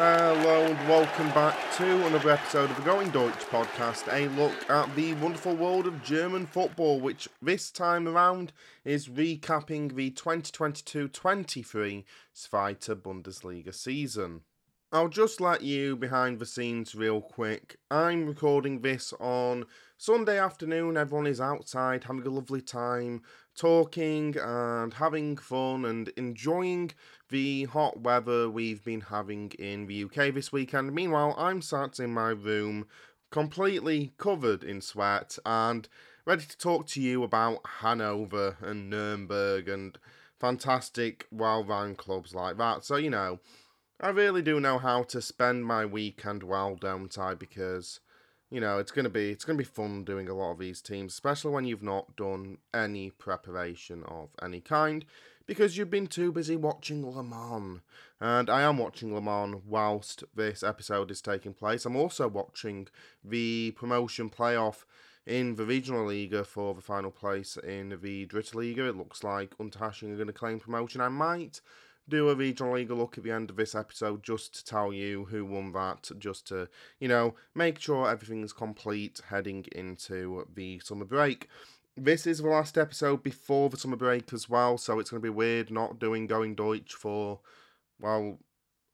Hello and welcome back to another episode of the Going Deutsch podcast, a look at the wonderful world of German football, which this time around is recapping the 2022-23 Zweite Bundesliga season. I'll just let you behind the scenes real quick. I'm recording this on Sunday afternoon. Everyone is outside having a lovely time, talking and having fun and enjoying the hot weather we've been having in the UK this weekend. Meanwhile, I'm sat in my room completely covered in sweat and ready to talk to you about Hanover and Nuremberg and fantastic well run clubs like that. So, you know, I really do know how to spend my weekend well, don't I? Because you know it's gonna be it's gonna be fun doing a lot of these teams, especially when you've not done any preparation of any kind, because you've been too busy watching Le Mans. And I am watching Le Mans whilst this episode is taking place. I'm also watching the promotion playoff in the Regionalliga for the final place in the Dritte Liga. It looks like Unterhaching are going to claim promotion. I might do a regional league look at the end of this episode just to tell you who won that, just to, you know, make sure everything's complete heading into the summer break. This is the last episode before the summer break as well, so it's going to be weird not doing Going Deutsch for, well,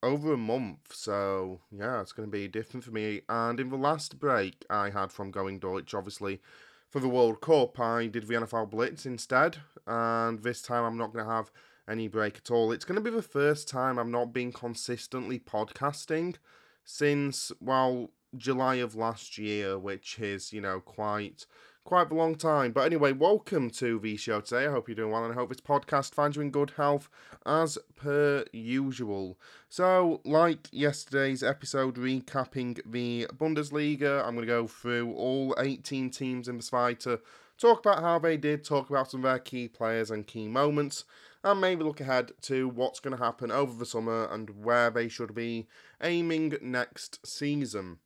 over a month. So, yeah, it's going to be different for me. And in the last break I had from Going Deutsch, obviously, for the World Cup, I did the NFL Blitz instead. And this time I'm not going to have any break at all. It's going to be the first time I'm not been consistently podcasting since, well, July of last year, which is, you know, quite quite a long time. But anyway, welcome to the show today. I hope you're doing well and I hope this podcast finds you in good health as per usual. So, like yesterday's episode recapping the Bundesliga, I'm going to go through all 18 teams in the Zweite, talk about how they did, talk about some of their key players and key moments and maybe look ahead to what's going to happen over the summer and where they should be aiming next season.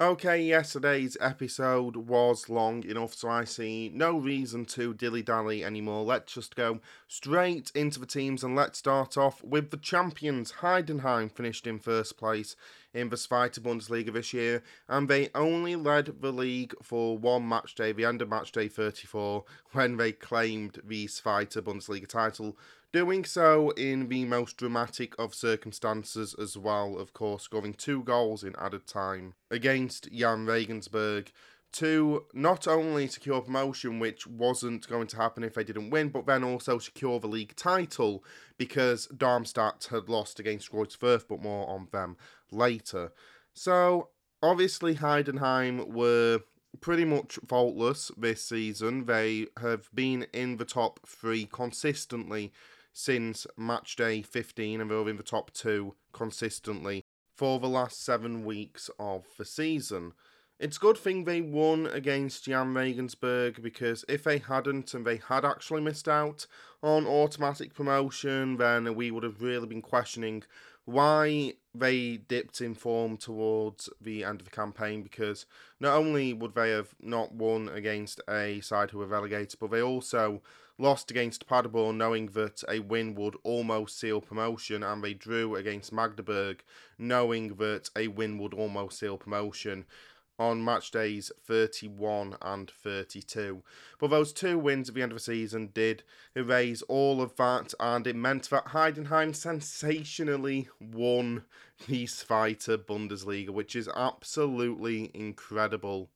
Okay, yesterday's episode was long enough, so I see no reason to dilly dally anymore. Let's just go straight into the teams and let's start off with the champions. Heidenheim finished in first place in the Zweite Bundesliga this year, and they only led the league for one match day, the end of match day 34, when they claimed the Zweite Bundesliga title doing so in the most dramatic of circumstances as well, of course, scoring two goals in added time against Jahn Regensburg to not only secure promotion, which wasn't going to happen if they didn't win, but then also secure the league title because Darmstadt had lost against Greuther Fürth, but more on them later. So, obviously, Heidenheim were pretty much faultless this season. They have been in the top three consistently since match day 15 and they're in the top two consistently for the last seven weeks of the season. It's a good thing they won against Jahn Regensburg because if they hadn't and they had actually missed out on automatic promotion, then we would have really been questioning why they dipped in form towards the end of the campaign because not only would they have not won against a side who were relegated, but they also lost against Paderborn knowing that a win would almost seal promotion, and they drew against Magdeburg knowing that a win would almost seal promotion on match days 31 and 32. But those two wins at the end of the season did erase all of that, and it meant that Heidenheim sensationally won the Zweite Bundesliga, which is absolutely incredible.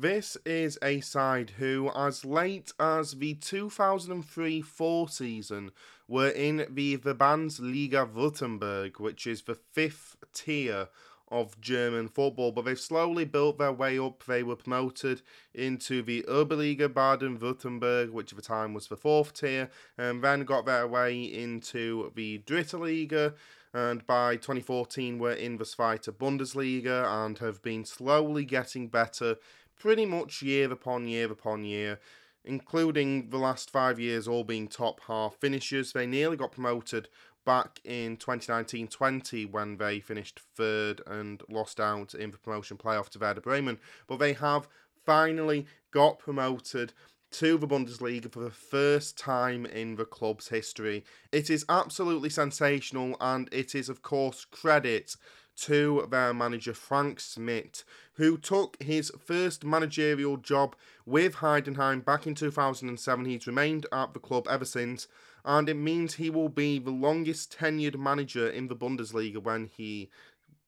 This is a side who, as late as the 2003 4 season, were in the Verbandsliga Württemberg, which is the fifth tier of German football, but they've slowly built their way up. They were promoted into the Oberliga Baden Württemberg, which at the time was the fourth tier, and then got their way into the Dritte Liga. And by 2014, were in the Zweite Bundesliga and have been slowly getting better pretty much year upon year upon year, including the last five years all being top half finishers. They nearly got promoted back in 2019 20 when they finished third and lost out in the promotion playoff to Werder Bremen, but they have finally got promoted to the Bundesliga for the first time in the club's history. It is absolutely sensational, and it is, of course, credit to their manager Frank Schmidt, who took his first managerial job with Heidenheim back in 2007. He's remained at the club ever since, and it means he will be the longest tenured manager in the Bundesliga when he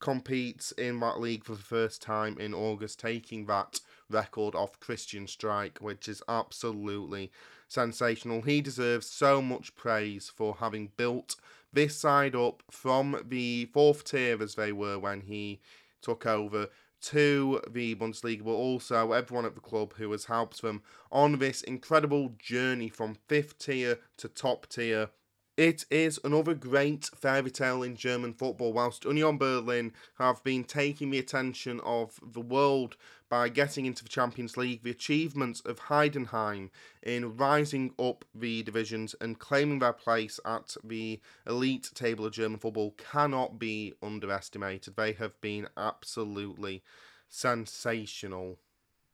competes in that league for the first time in August, taking that record off Christian Streich, which is absolutely sensational. He deserves so much praise for having built this side up from the fourth tier as they were when he took over to the Bundesliga, but also everyone at the club who has helped them on this incredible journey from fifth tier to top tier. It is another great fairy tale in German football, whilst Union Berlin have been taking the attention of the world by getting into the Champions League. The achievements of Heidenheim in rising up the divisions and claiming their place at the elite table of German football cannot be underestimated. They have been absolutely sensational.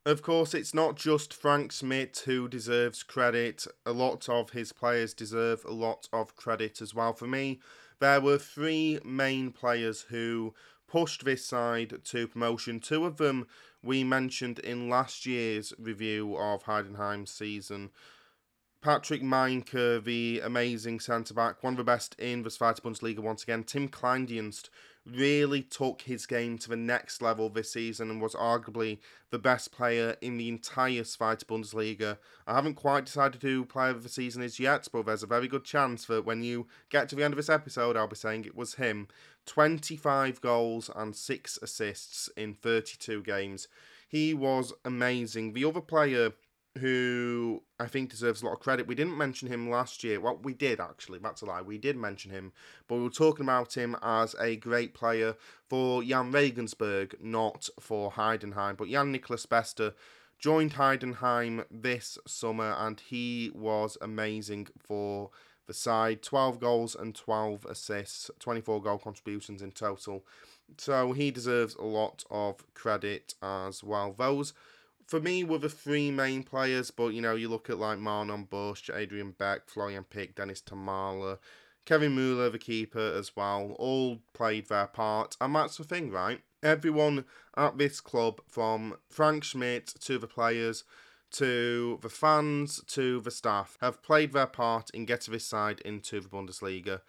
Of course, it's not just Frank Schmidt who deserves credit. A lot of his players deserve a lot of credit as well. For me, there were three main players who pushed this side to promotion. Two of them we mentioned in last year's review of Heidenheim's season. Patrick Mainka, the amazing centre back, one of the best in the Zweite Bundesliga once again. Tim Kleindienst, really took his game to the next level this season and was arguably the best player in the entire Zweite Bundesliga. I haven't quite decided who player of the season is yet, but there's a very good chance that when you get to the end of this episode, I'll be saying it was him. 25 goals and 6 assists in 32 games. He was amazing. The other player who I think deserves a lot of credit. We didn't mention him last year. Well, we did actually. That's a lie. We did mention him, but we were talking about him as a great player for Jahn Regensburg, not for Heidenheim. But Jan Nicholas Beste joined Heidenheim this summer, and he was amazing for the side. 12 goals and 12 assists, 24 goal contributions in total. So he deserves a lot of credit as well. Those for me were the three main players, but you know, you look at like Marnon Busch, Adrian Beck, Florian Pick, Dennis Thomalla, Kevin Müller, the keeper as well, all played their part. And that's the thing, right? Everyone at this club, from Frank Schmidt to the players, to the fans, to the staff, have played their part in getting this side into the Bundesliga.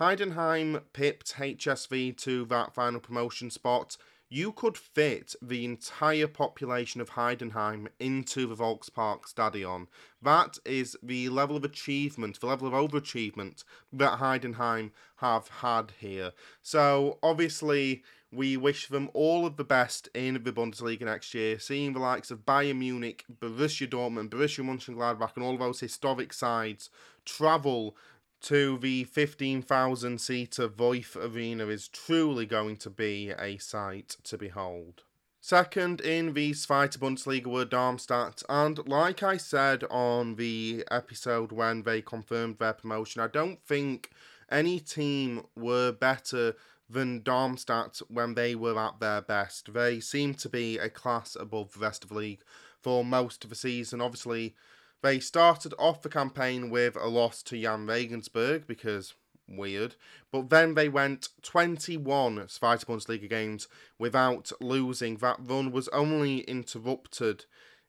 Heidenheim pipped HSV to that final promotion spot you could fit the entire population of Heidenheim into the Volkspark Stadion. That is the level of achievement, the level of overachievement that Heidenheim have had here. So, obviously, we wish them all of the best in the Bundesliga next year, seeing the likes of Bayern Munich, Borussia Dortmund, Borussia Mönchengladbach, and all those historic sides travel to the 15,000 seater Voith Arena is truly going to be a sight to behold. Second in the Zweite Bundesliga were Darmstadt, and like I said on the episode when they confirmed their promotion, I don't think any team were better than Darmstadt when they were at their best. They seemed to be a class above the rest of the league for most of the season. Obviously, they started off the campaign with a loss to Jahn Regensburg because weird, but then they went 21 Zweite Bundesliga games without losing. That run was only interrupted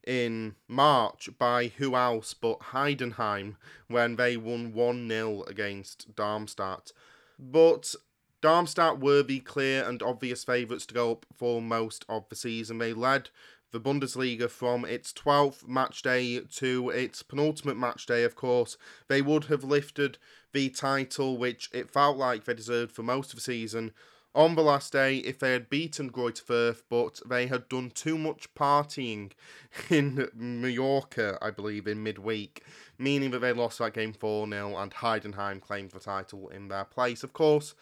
in March by who else but Heidenheim when they won 1 0 against Darmstadt. But Darmstadt were the clear and obvious favourites to go up for most of the season. They led the Bundesliga from its 12th match day to its penultimate match day, of course, they would have lifted the title, which it felt like they deserved for most of the season, on the last day if they had beaten Greuther Fürth, but they had done too much partying in Mallorca, I believe, in midweek, meaning that they lost that game 4 0 and Heidenheim claimed the title in their place. Of course,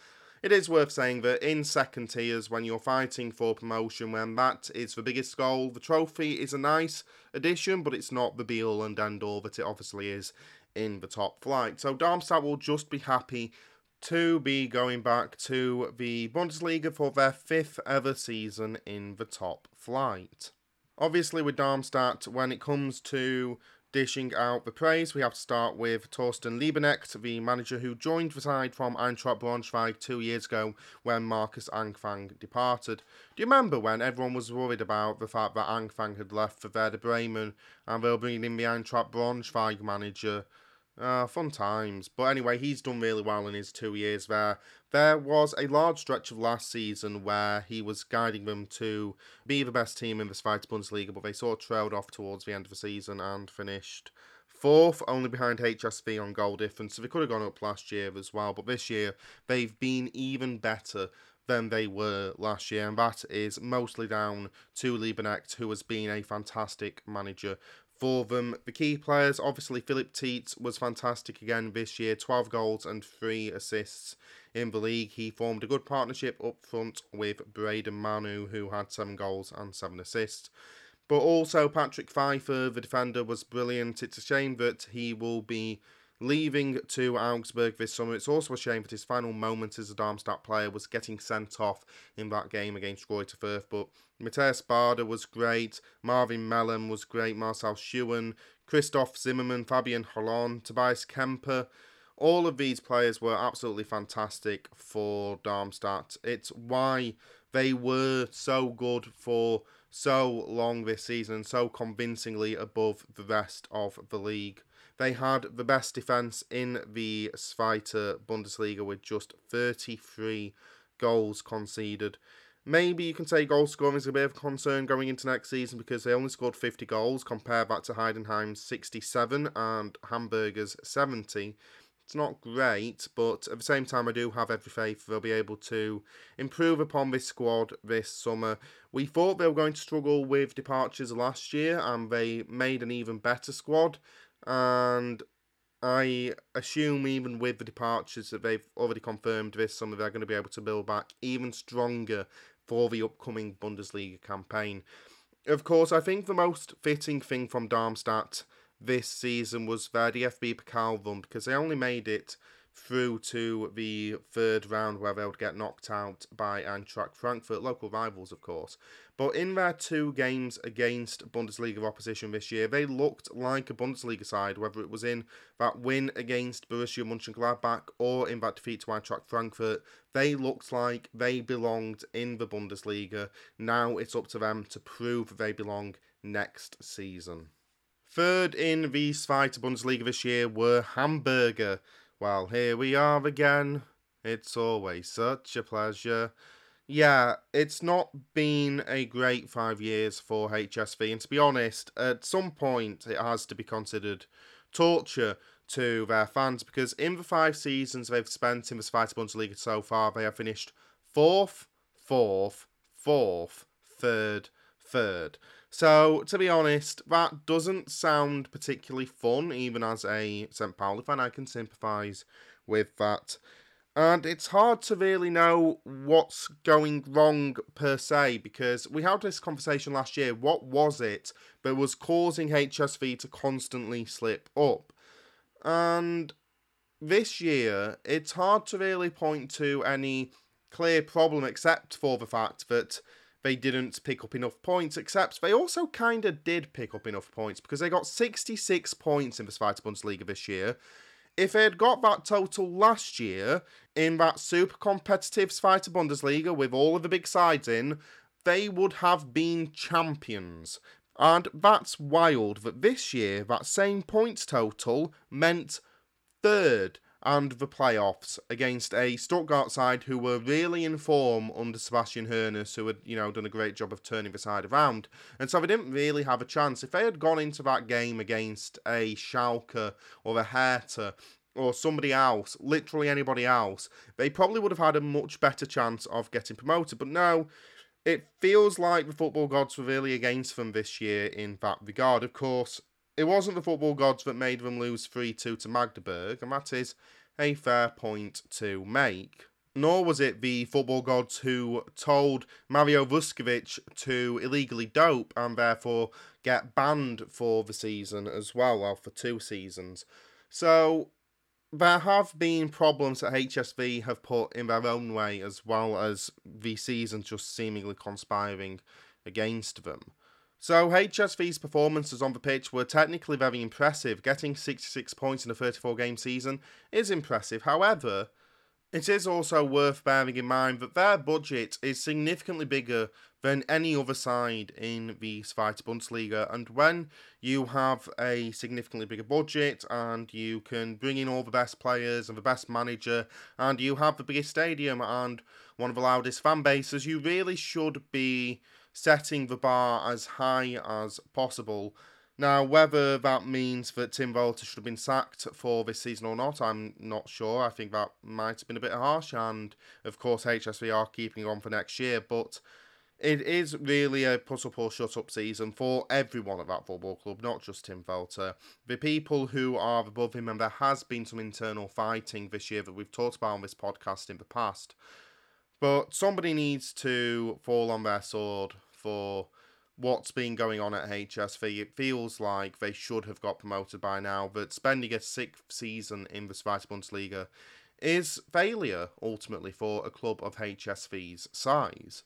it is worth saying that in second tiers, when you're fighting for promotion, when that is the biggest goal, the trophy is a nice addition, but it's not the be all and end all that it obviously is in the top flight. So Darmstadt will just be happy to be going back to the Bundesliga for their fifth ever season in the top flight. Obviously, with Darmstadt, when it comes to Dishing out the praise, we have to start with Torsten Lieberknecht, the manager who joined the side from Eintracht Braunschweig two years ago when Markus Anfang departed. Do you remember when everyone was worried about the fact that Anfang had left for Werder Bremen and they were bringing in the Eintracht Braunschweig manager? Uh, fun times. But anyway, he's done really well in his two years there. There was a large stretch of last season where he was guiding them to be the best team in the Zweite Bundesliga, but they sort of trailed off towards the end of the season and finished fourth, only behind HSV on goal difference. So they could have gone up last year as well, but this year they've been even better than they were last year, and that is mostly down to Lieberknecht, who has been a fantastic manager for them. The key players, obviously, Phillip Tietz was fantastic again this year 12 goals and 3 assists in the league. He formed a good partnership up front with Braydon Manu, who had 7 goals and 7 assists. But also, Patrick Pfeiffer, the defender, was brilliant. It's a shame that he will be leaving to Augsburg this summer. It's also a shame that his final moment as a Darmstadt player was getting sent off in that game against Greuther Fürth. But Matthias Bader was great, Marvin Mehlem was great, Marcel Schuhen, Christoph Zimmermann, Fabian Holland, Tobias Kempe. All of these players were absolutely fantastic for Darmstadt. It's why they were so good for so long this season and so convincingly above the rest of the league. They had the best defence in the Zweite Bundesliga with just 33 goals conceded. Maybe you can say goal scoring is a bit of a concern going into next season because they only scored 50 goals. Compare that to Heidenheim's 67 and Hamburger's 70. It's not great, but at the same time, I do have every faith they'll be able to improve upon this squad this summer. We thought they were going to struggle with departures last year, and they made an even better squad and I assume even with the departures that they've already confirmed this summer, they're going to be able to build back even stronger for the upcoming Bundesliga campaign. Of course, I think the most fitting thing from Darmstadt this season was their DFB Pokal run because they only made it through to the third round where they would get knocked out by Eintracht Frankfurt, local rivals, of course. But in their two games against Bundesliga opposition this year, they looked like a Bundesliga side, whether it was in that win against Borussia Mönchengladbach or in that defeat to Eintracht Frankfurt. They looked like they belonged in the Bundesliga. Now it's up to them to prove they belong next season. Third in the Zweite Bundesliga this year were Hamburger. Well, here we are again. It's always such a pleasure. Yeah, it's not been a great five years for HSV, and to be honest, at some point it has to be considered torture to their fans because in the five seasons they've spent in the Zweite Bundesliga so far, they have finished fourth, fourth, fourth, third, third. So, to be honest, that doesn't sound particularly fun, even as a St. Pauli fan. I can sympathise with that. And it's hard to really know what's going wrong per se because we had this conversation last year. What was it that was causing HSV to constantly slip up? And this year, it's hard to really point to any clear problem except for the fact that they didn't pick up enough points, except they also kind of did pick up enough points because they got 66 points in the Zweite Bundesliga this year. If they had got that total last year in that super competitive Zweite Bundesliga with all of the big sides in, they would have been champions. And that's wild that this year that same points total meant third and the playoffs against a Stuttgart side who were really in form under Sebastian Hoeneß, who had, you know, done a great job of turning the side around. And so they didn't really have a chance. If they had gone into that game against a Schalke or a Hertha or somebody else, literally anybody else, they probably would have had a much better chance of getting promoted. But no, it feels like the football gods were really against them this year in that regard. Of course, it wasn't the football gods that made them lose 3 2 to Magdeburg, and that is a fair point to make. Nor was it the football gods who told Mario Vuskovic to illegally dope and therefore get banned for the season as well, well, for two seasons. So there have been problems that HSV have put in their own way, as well as the season just seemingly conspiring against them. So HSV's performances on the pitch were technically very impressive. Getting 66 points in a 34 game season is impressive. However, it is also worth bearing in mind that their budget is significantly bigger than any other side in the Zweite Bundesliga. And when you have a significantly bigger budget and you can bring in all the best players and the best manager, and you have the biggest stadium and one of the loudest fan bases, you really should be setting the bar as high as possible. Now, whether that means that Tim Walter should have been sacked for this season or not, I'm not sure. I think that might have been a bit harsh, and of course, HSV are keeping on for next year, but it is really a put up or shut up season for everyone at that football club, not just Tim Walter. The people who are above him, and there has been some internal fighting this year that we've talked about on this podcast in the past. But somebody needs to fall on their sword for what's been going on at HSV. It feels like they should have got promoted by now, but spending a sixth season in the Zweite Bundesliga is failure ultimately for a club of HSV's size.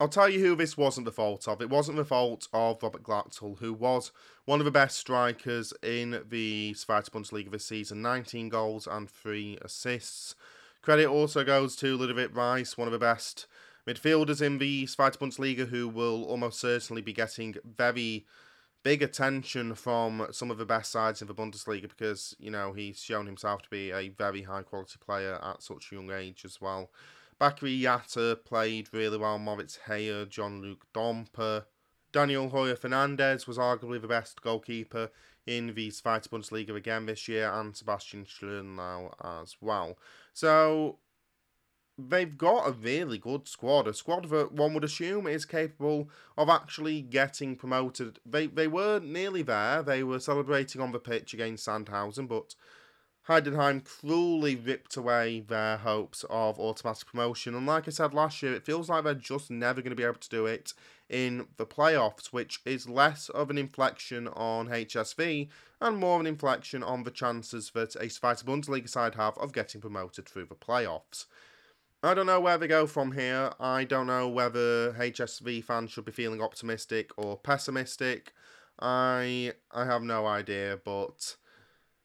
I'll tell you who this wasn't the fault of. It wasn't the fault of Robert Glatzel, who was one of the best strikers in the Zweite Bundesliga this season 19 goals and 3 assists. Credit also goes to Ludovit Reis, one of the best midfielders in the Zweite Bundesliga, who will almost certainly be getting very big attention from some of the best sides in the Bundesliga because, you know, he's shown himself to be a very high quality player at such a young age as well. Bakery Jatta played really well. Moritz Heyer, Jean-Luc Dompe. Daniel Heuer Fernandes was arguably the best goalkeeper in the Zweite Bundesliga again this year, and Sebastian Schonlau as well. So they've got a really good squad, a squad that one would assume is capable of actually getting promoted. They they were nearly there. They were celebrating on the pitch against Sandhausen, but Heidenheim cruelly ripped away their hopes of automatic promotion. And like I said last year, it feels like they're just never going to be able to do it in the playoffs, which is less of an inflection on HSV and more of an inflection on the chances that a Zweite Bundesliga side have of getting promoted through the playoffs. I don't know where they go from here. I don't know whether HSV fans should be feeling optimistic or pessimistic. I I have no idea, but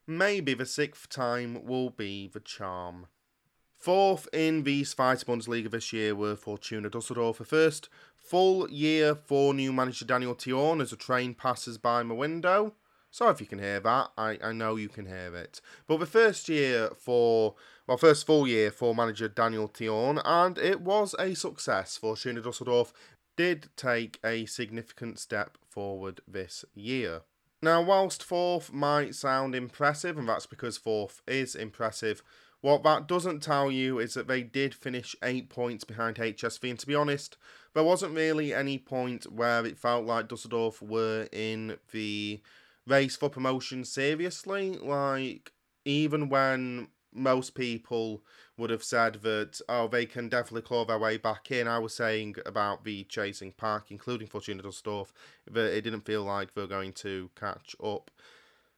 Maybe the sixth time will be the charm. Fourth in the Zweite Bundesliga this year were Fortuna Dusseldorf. The first full year for new manager Daniel Thioune as a train passes by my window. Sorry if you can hear that. I, I know you can hear it. But the first year for, well, first full year for manager Daniel Thioune, and it was a success. Fortuna Dusseldorf did take a significant step forward this year. Now, whilst fourth might sound impressive, and that's because fourth is impressive, what that doesn't tell you is that they did finish eight points behind HSV, and to be honest, there wasn't really any point where it felt like Dusseldorf were in the race for promotion seriously. Like, even when most people would have said that oh they can definitely claw their way back in. I was saying about the chasing pack, including Fortuna Dusseldorf, that it didn't feel like they're going to catch up.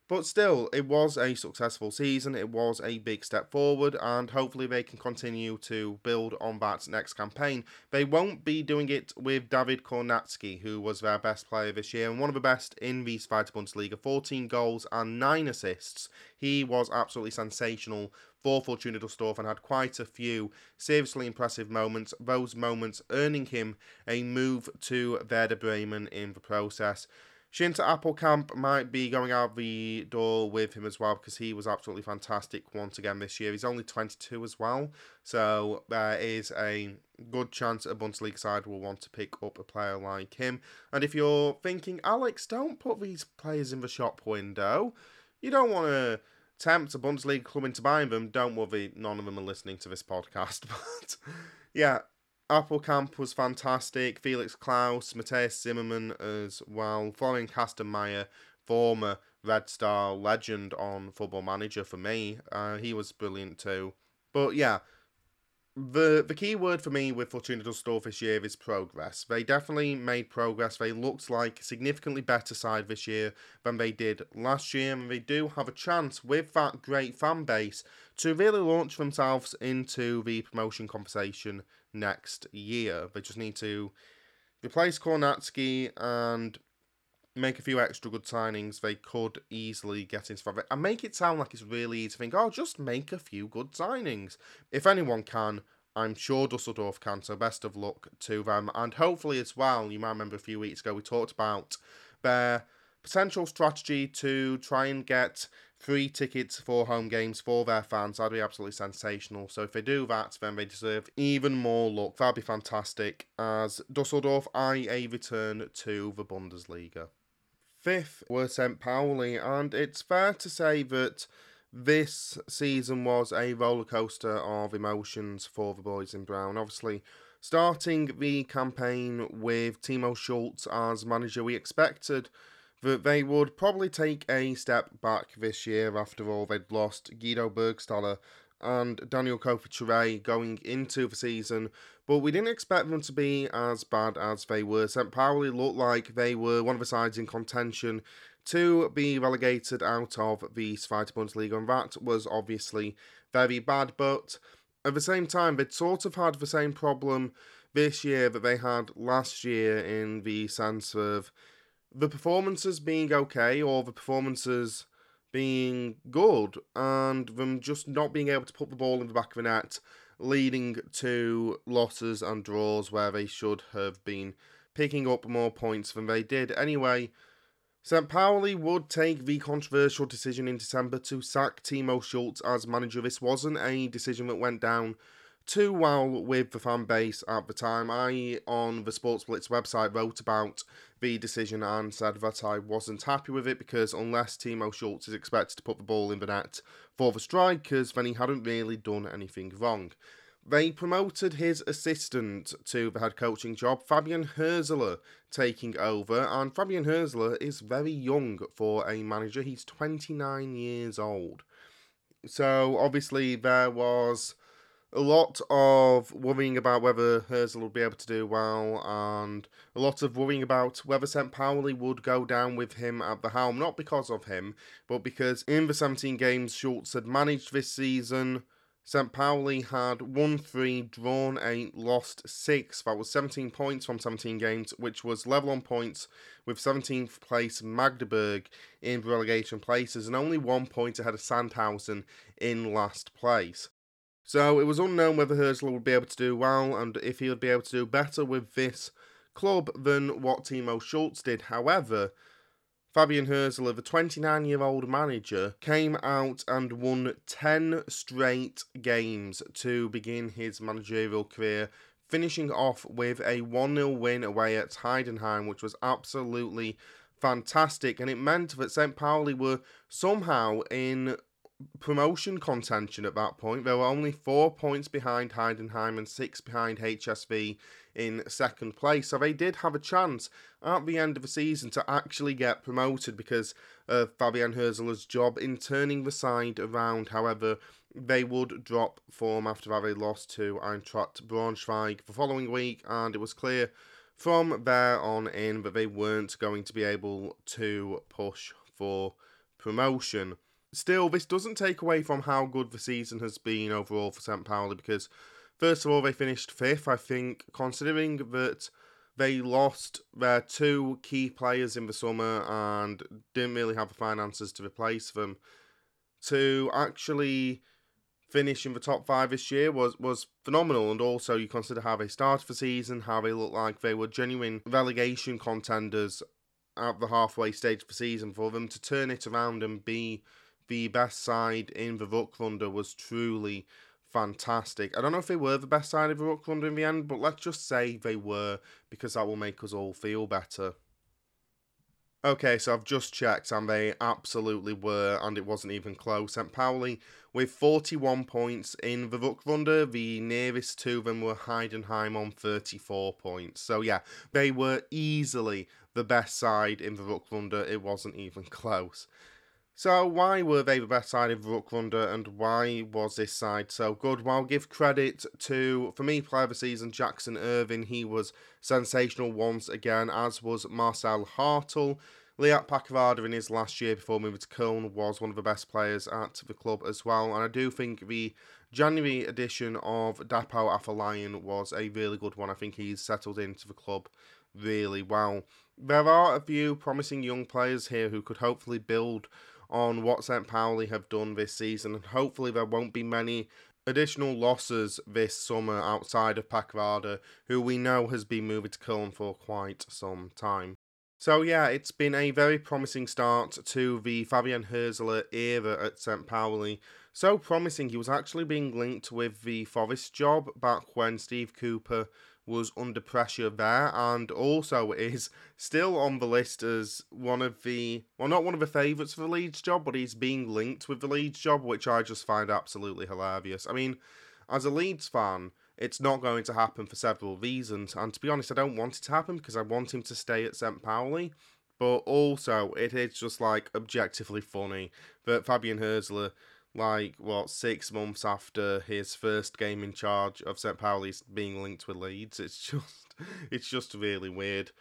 But still, it was a successful season. It was a big step forward, and hopefully they can continue to build on that next campaign. They won't be doing it with Dawid Kownacki, who was their best player this year and one of the best in the Zweite Bundesliga 14 goals and 9 assists. He was absolutely sensational for Fortuna Dusseldorf and had quite a few seriously impressive moments, those moments earning him a move to Werder Bremen in the process. Shinta Appelkamp might be going out the door with him as well because he was absolutely fantastic once again this year. He's only 22 as well, so there is a good chance a Bundesliga side will want to pick up a player like him. And if you're thinking, Alex, don't put these players in the shop window, you don't want to tempt a Bundesliga club into buying them, don't worry, none of them are listening to this podcast. But yeah, Appelkamp was fantastic. Felix Klaus, Matthias Zimmermann as well. Florian Kastenmeier, former Red Star legend on Football Manager for me. Uh, he was brilliant too. But yeah, the the key word for me with Fortuna Dusseldorf this year is progress. They definitely made progress. They looked like a significantly better side this year than they did last year, and they do have a chance with that great fan base to really launch themselves into the promotion conversation next year. They just need to replace Kownacki and make a few extra good signings, they could easily get into five. And make it sound like it's really easy to think, oh, just make a few good signings. If anyone can, I'm sure Dusseldorf can, so best of luck to them. And hopefully, as well, you might remember a few weeks ago, we talked about their potential strategy to try and get free tickets for home games for their fans. That'd be absolutely sensational. So if they do that, then they deserve even more luck. That'd be fantastic as Dusseldorf eye a return to the Bundesliga. Fifth were St. Pauli, and it's fair to say that this season was a roller coaster of emotions for the boys in brown. Obviously, starting the campaign with Timo Schultz as manager, we expected that they would probably take a step back this year. After all, they'd lost Guido Burgstaller and Daniel Kofi going into the season, but we didn't expect them to be as bad as they were. St. Pauli looked like they were one of the sides in contention to be relegated out of the Zweite Bundesliga, and that was obviously very bad. But at the same time, they'd sort of had the same problem this year that they had last year in the sense of the performances being okay or the performances being good and them just not being able to put the ball in the back of the net, leading to losses and draws where they should have been picking up more points than they did. Anyway, St. Pauli would take the controversial decision in December to sack Timo Schultz as manager. This wasn't a decision that went down too well with the fan base at the time. I, on the Sports Blitz website, wrote about the decision and said that I wasn't happy with it because unless Timo Schultz is expected to put the ball in the net for the strikers, then he hadn't really done anything wrong. They promoted his assistant to the head coaching job, Fabian Hürzeler, taking over. And Fabian Hürzeler is very young for a manager. He's 29 years old. So obviously there was a lot of worrying about whether Hürzeler would be able to do well, and a lot of worrying about whether St. Pauli would go down with him at the helm. Not because of him, but because in the 17 games Schultz had managed this season, St. Pauli had won three, drawn eight, lost six. That was 17 points from 17 games, which was level on points with 17th place Magdeburg in relegation places, and only one point ahead of Sandhausen in last place. So it was unknown whether Hürzeler would be able to do well and if he would be able to do better with this club than what Timo Schultz did. However, Fabian Hürzeler, the 29 year old manager, came out and won 10 straight games to begin his managerial career, finishing off with a 1 0 win away at Heidenheim, which was absolutely fantastic. And it meant that St. Pauli were somehow in promotion contention at that point. There were only four points behind Heidenheim and six behind HSV in second place. So they did have a chance at the end of the season to actually get promoted because of Fabian Hürzeler's job in turning the side around. However, they would drop form after that they lost to Eintracht Braunschweig the following week, and it was clear from there on in that they weren't going to be able to push for promotion. Still, this doesn't take away from how good the season has been overall for St. Pauli because, first of all, they finished fifth. I think, considering that they lost their two key players in the summer and didn't really have the finances to replace them, to actually finish in the top five this year was, was phenomenal. And also, you consider how they started the season, how they looked like they were genuine relegation contenders at the halfway stage of the season. For them to turn it around and be the best side in the Rückrunde was truly fantastic. I don't know if they were the best side of the Rückrunde in the end, but let's just say they were because that will make us all feel better. Okay, so I've just checked and they absolutely were, and it wasn't even close. St. Pauli with 41 points in the Rückrunde. The nearest to them were Heidenheim on 34 points. So yeah, they were easily the best side in the Rückrunde. It wasn't even close. So why were they the best side of Rückrunde and why was this side so good? Well, I'll give credit to, for me, player of the season, Jackson Irvine. He was sensational once again, as was Marcel Hartel. Leart Paqarada in his last year before moving to Köln was one of the best players at the club as well. And I do think the January edition of Dapo Afolayan was a really good one. I think he's settled into the club really well. There are a few promising young players here who could hopefully build on what St. Pauli have done this season, and hopefully there won't be many additional losses this summer outside of Paqarada, who we know has been moving to Cologne for quite some time. So yeah, it's been a very promising start to the Fabian Hürzeler era at St. Pauli. So promising, he was actually being linked with the Forest job back when Steve Cooper was under pressure there, and also is still on the list as one of the well, not one of the favourites for the Leeds job, but he's being linked with the Leeds job, which I just find absolutely hilarious. I mean, as a Leeds fan, it's not going to happen for several reasons, and to be honest, I don't want it to happen because I want him to stay at St. Pauli. But also, it is just like objectively funny that Fabian Hürzeler like what six months after his first game in charge of St. Pauli's being linked with Leeds. It's just it's just really weird.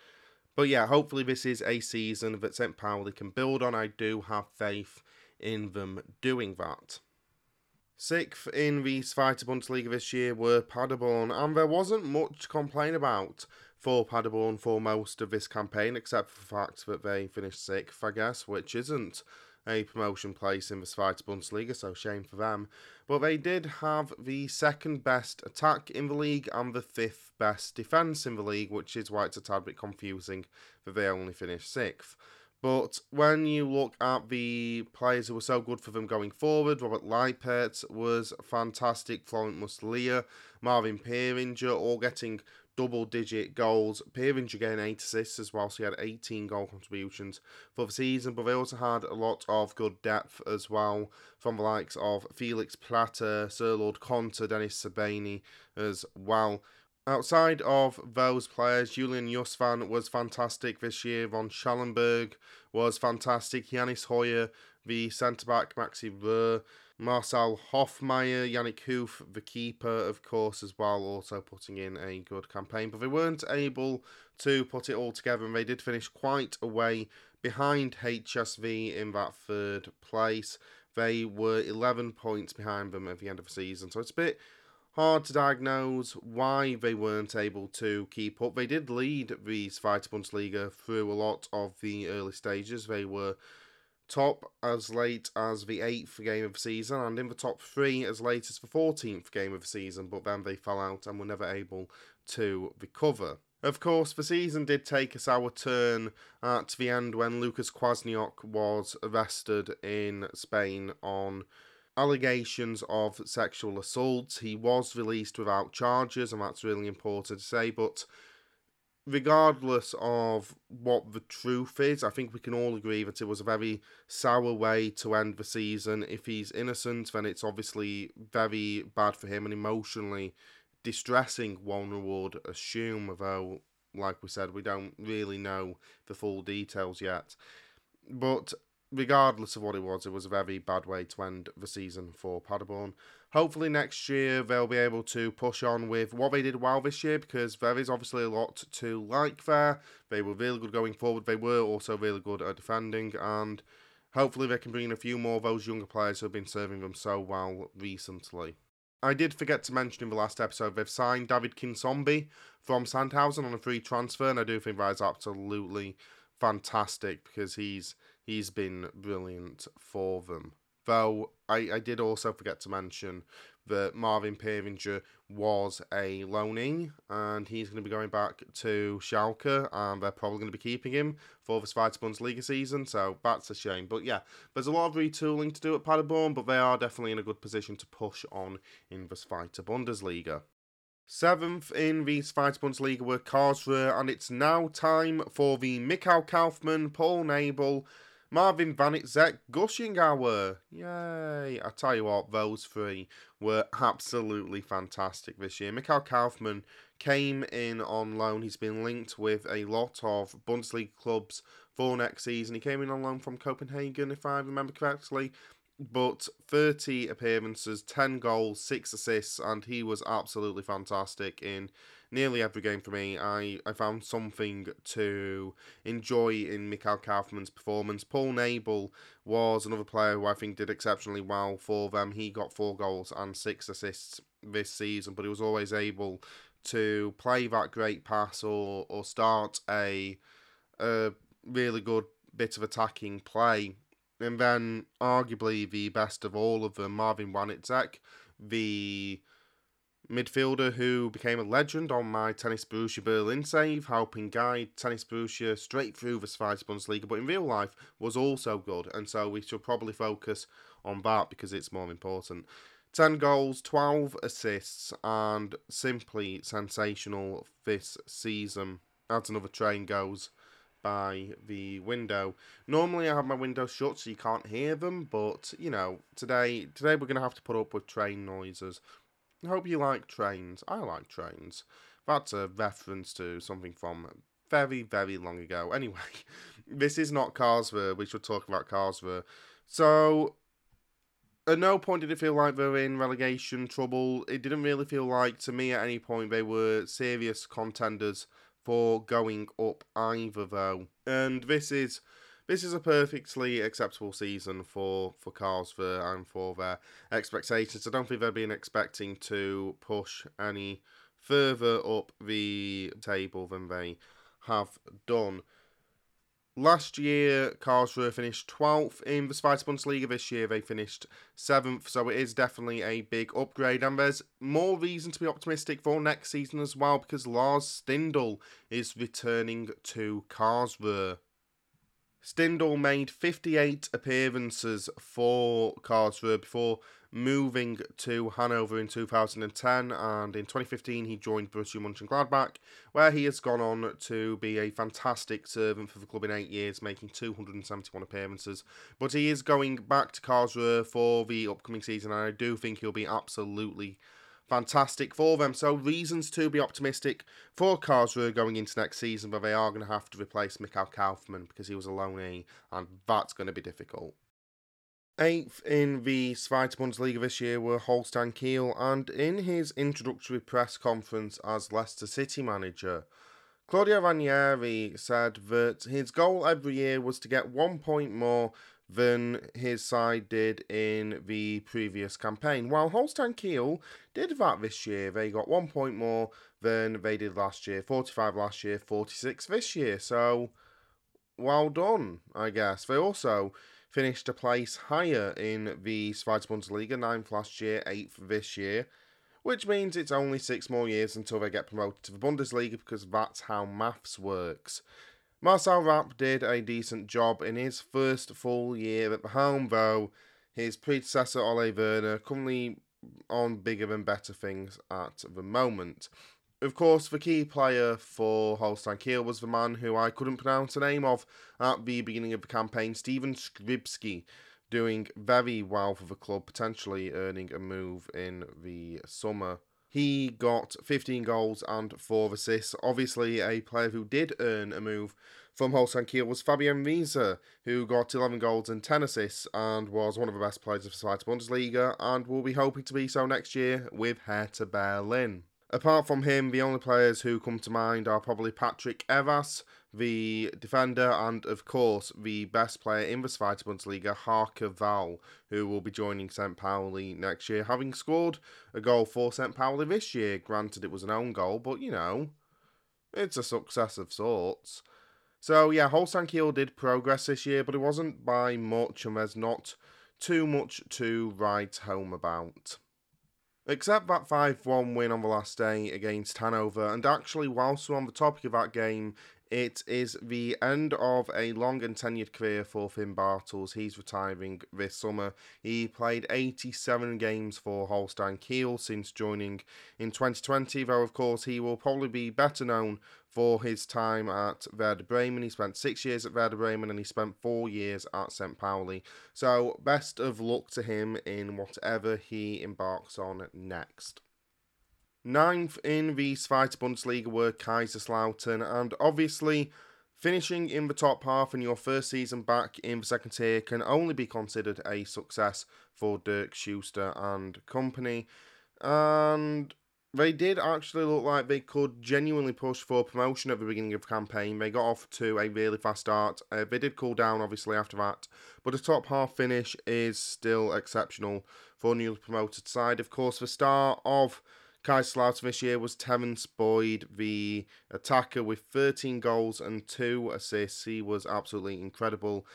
But yeah, hopefully this is a season that St. Pauli can build on. I do have faith in them doing that. Sixth in the Zweite Bundesliga this year were Paderborn, and there wasn't much to complain about for Paderborn for most of this campaign, except for the fact that they finished sixth, I guess, which isn't a promotion place in the Zweite Bundesliga, so shame for them. But they did have the second best attack in the league and the fifth best defence in the league, which is why it's a tad bit confusing that they only finished sixth. But when you look at the players who were so good for them going forward, Robert Leipertz was fantastic, Florent Muslija, Marvin Pieringer, all getting double digit goals. Pieringer getting 8 assists as well, so he had 18 goal contributions for the season. But they also had a lot of good depth as well from the likes of Felix Platte, Sir Lord Conter, Dennis Srbeny as well. Outside of those players, Julian Justvan was fantastic this year. Ron Schallenburger was fantastic. Jannis Heuer, the centre back, Maxi Rohr, Marcel Hoffmeier, Jannik Huth, the keeper, of course, as well, also putting in a good campaign. But they weren't able to put it all together, and they did finish quite a way behind HSV in that third place. They were 11 points behind them at the end of the season, so it's a bit hard to diagnose why they weren't able to keep up. They did lead the Zweite Bundesliga through a lot of the early stages. They were top as late as the eighth game of the season, and in the top three as late as the 14th game of the season, but then they fell out and were never able to recover. Of course, the season did take a sour turn at the end when Lukas Kwasniok was arrested in Spain on allegations of sexual assault. He was released without charges, and that's really important to say, but regardless of what the truth is, I think we can all agree that it was a very sour way to end the season. If he's innocent, then it's obviously very bad for him and emotionally distressing, one would assume, although, like we said, we don't really know the full details yet. But regardless of what it was, it was a very bad way to end the season for Paderborn. Hopefully next year they'll be able to push on with what they did well this year because there is obviously a lot to like there. They were really good going forward. They were also really good at defending and hopefully they can bring in a few more of those younger players who have been serving them so well recently. I did forget to mention in the last episode they've signed David Kinsombi from Sandhausen on a free transfer and I do think that is absolutely fantastic because he's he's been brilliant for them. Though I, I did also forget to mention that Marvin Pieringer was a loaning and he's going to be going back to Schalke and they're probably going to be keeping him for the Zweite Bundesliga season, so that's a shame. But yeah, there's a lot of retooling to do at Paderborn, but they are definitely in a good position to push on in the Zweite Bundesliga. Seventh in the Zweite Bundesliga were Karlsruhe, and it's now time for the Mikkel Kaufmann, Paul Nebel, Marvin Zek, Gushingauer. Yay. I tell you what, those three were absolutely fantastic this year. Mikkel Kaufmann came in on loan. He's been linked with a lot of Bundesliga clubs for next season. He came in on loan from Copenhagen, if I remember correctly. But 30 appearances, 10 goals, 6 assists, and he was absolutely fantastic in nearly every game for me, I, I found something to enjoy in Mikkel Kaufmann's performance. Paul Nebel was another player who I think did exceptionally well for them. He got four goals and six assists this season, but he was always able to play that great pass or, or start a, a really good bit of attacking play. And then, arguably, the best of all of them, Marvin Wanitzek, the midfielder who became a legend on my Tennis Borussia Berlin save, helping guide Tennis Borussia straight through the Zweite Bundesliga, but in real life was also good, and so we should probably focus on that because it's more important. 10 goals, 12 assists, and simply sensational this season. As another train goes by the window. Normally I have my window shut so you can't hear them, but you know, today today we're gonna have to put up with train noises. I hope you like trains. I like trains. That's a reference to something from very, very long ago. Anyway, this is not Karlsruhe. We should talk about Karlsruhe. So, at no point did it feel like they were in relegation trouble. It didn't really feel like, to me, at any point, they were serious contenders for going up either, though. And this is this is a perfectly acceptable season for for Karlsruhe and for their expectations. I don't think they've been expecting to push any further up the table than they have done. Last year, Karlsruhe finished 12th in the Zweite Bundesliga. This year, they finished 7th, so it is definitely a big upgrade. And there's more reason to be optimistic for next season as well because Lars Stindl is returning to Karlsruhe. Stindl made 58 appearances for Karlsruhe before moving to Hanover in 2010, and in 2015 he joined Borussia Mönchengladbach, where he has gone on to be a fantastic servant for the club in eight years, making 271 appearances. But he is going back to Karlsruhe for the upcoming season, and I do think he'll be absolutely fantastic for them. So reasons to be optimistic for Karlsruhe going into next season, but they are going to have to replace Mikkel Kaufmann because he was a loanee, and that's going to be difficult. Eighth in the Zweite Bundesliga this year were Holstein Kiel, and in his introductory press conference as Leicester City manager, Claudio Ranieri said that his goal every year was to get one point more than his side did in the previous campaign. While Holstein Kiel did that this year, they got one point more than they did last year 45 last year, 46 this year. So, well done, I guess. They also finished a place higher in the Zweite Bundesliga, 9th last year, 8th this year. Which means it's only six more years until they get promoted to the Bundesliga because that's how maths works. Marcel Rapp did a decent job in his first full year at the helm, though his predecessor Ole Werner currently on bigger and better things at the moment. Of course, the key player for Holstein Kiel was the man who I couldn't pronounce the name of at the beginning of the campaign, Steven Skrzybski, doing very well for the club, potentially earning a move in the summer. He got 15 goals and 4 assists. Obviously, a player who did earn a move from Holstein Kiel was Fabian Reese, who got 11 goals and 10 assists and was one of the best players of the Zweite Bundesliga and will be hoping to be so next year with Hertha Berlin. Apart from him, the only players who come to mind are probably Patrick Erras, the defender, and of course the best player in the Zweite Bundesliga, Hauke Wahl, who will be joining St. Pauli next year, having scored a goal for St. Pauli this year. Granted, it was an own goal, but you know, it's a success of sorts. So yeah, Holstein Kiel did progress this year, but it wasn't by much, and there's not too much to write home about. Except that 5 1 win on the last day against Hanover, and actually, whilst we're on the topic of that game, it is the end of a long and tenured career for Finn Bartels. He's retiring this summer. He played 87 games for Holstein Kiel since joining in 2020, though, of course, he will probably be better known for his time at Werder Bremen. He spent six years at Werder Bremen and he spent four years at St. Pauli. So, best of luck to him in whatever he embarks on next. Ninth in the Zweite Bundesliga were Kaiserslautern, and obviously, finishing in the top half in your first season back in the second tier can only be considered a success for Dirk Schuster and company. And they did actually look like they could genuinely push for promotion at the beginning of the campaign. They got off to a really fast start. Uh, they did cool down, obviously, after that, but a top half finish is still exceptional for a newly promoted side. Of course, the star of Kaiserslautern this year was Terrence Boyd, the attacker, with 13 goals and 2 assists. He was absolutely incredible.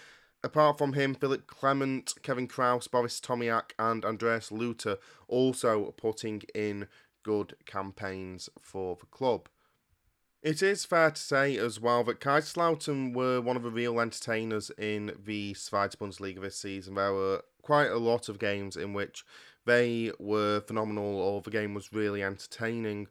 Apart from him, Philipp Klement, Kevin Kraus, Boris Tomiak, and Andreas Luthe also putting in good campaigns for the club. It is fair to say as well that Kaiserslautern were one of the real entertainers in the Zweite Bundesliga this season. There were quite a lot of games in which they were phenomenal or the game was really entertaining.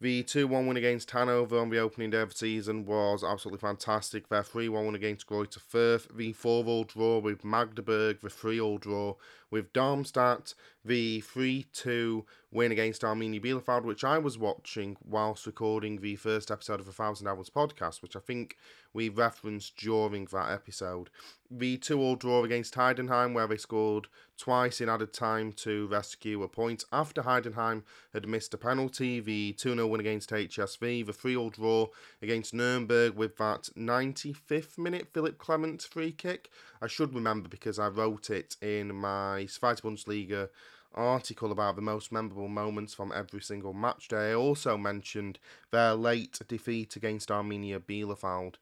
The 2 1 win against Hanover on the opening day of the season was absolutely fantastic. Their 3 1 win against Greuther Fürth, the 4 0 draw with Magdeburg, the 3 0 draw with Darmstadt, the 3 2 win against Arminia Bielefeld, which I was watching whilst recording the first episode of the Thousand Hours podcast, which I think we referenced during that episode. The 2 all draw against Heidenheim, where they scored twice in added time to rescue a point after Heidenheim had missed a penalty. The 2 0 win against HSV, the 3 all draw against Nuremberg with that 95th minute Philipp Klement free kick. I should remember because I wrote it in my Zweite Bundesliga article about the most memorable moments from every single match day. I also mentioned their late defeat against Arminia Bielefeld.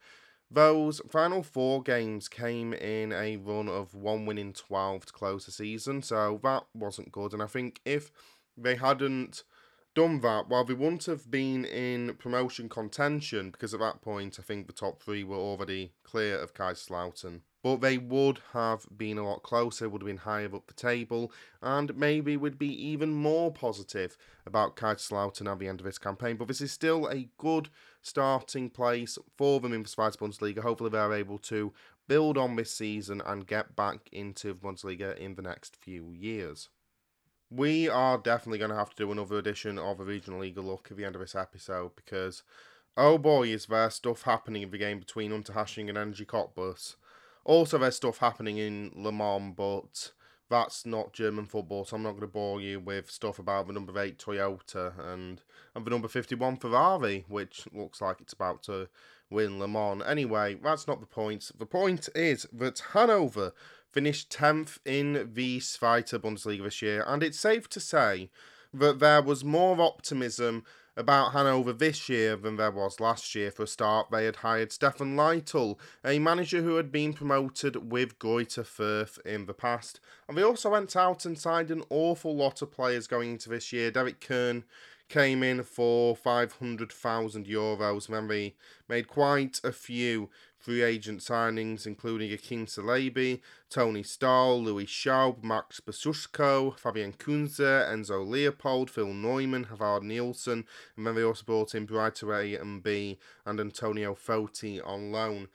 Those final four games came in a run of one win in 12 to close the season, so that wasn't good. And I think if they hadn't done that, while they wouldn't have been in promotion contention, because at that point I think the top three were already clear of Kaiserslautern but they would have been a lot closer, would have been higher up the table, and maybe would be even more positive about Kaiserslautern at the end of this campaign. But this is still a good starting place for them in the Zweite Bundesliga. Hopefully, they're able to build on this season and get back into the Bundesliga in the next few years. We are definitely going to have to do another edition of a Regionalliga look at the end of this episode because, oh boy, is there stuff happening in the game between Unterhaching and Energie Cottbus. Also, there's stuff happening in Le Mans, but that's not German football, so I'm not going to bore you with stuff about the number 8 Toyota and, and the number 51 Ferrari, which looks like it's about to win Le Mans. Anyway, that's not the point. The point is that Hanover finished 10th in the Zweite Bundesliga this year, and it's safe to say that there was more optimism about Hanover this year than there was last year. For a start, they had hired Stefan Leitl, a manager who had been promoted with Greuther Fürth in the past. And they also went out and signed an awful lot of players going into this year. Derrick Köhn came in for 500,000 euros. Then they made quite a few free agent signings, including Ekin Çelebi, Tony Stahl, Louis Schaub, Max Besuschkow, Fabian Kunze, Enzo Leopold, Phil Neumann, Havard Nielsen, and then they also brought in Bright Arrey-Mbi and Antonio Foti on loan.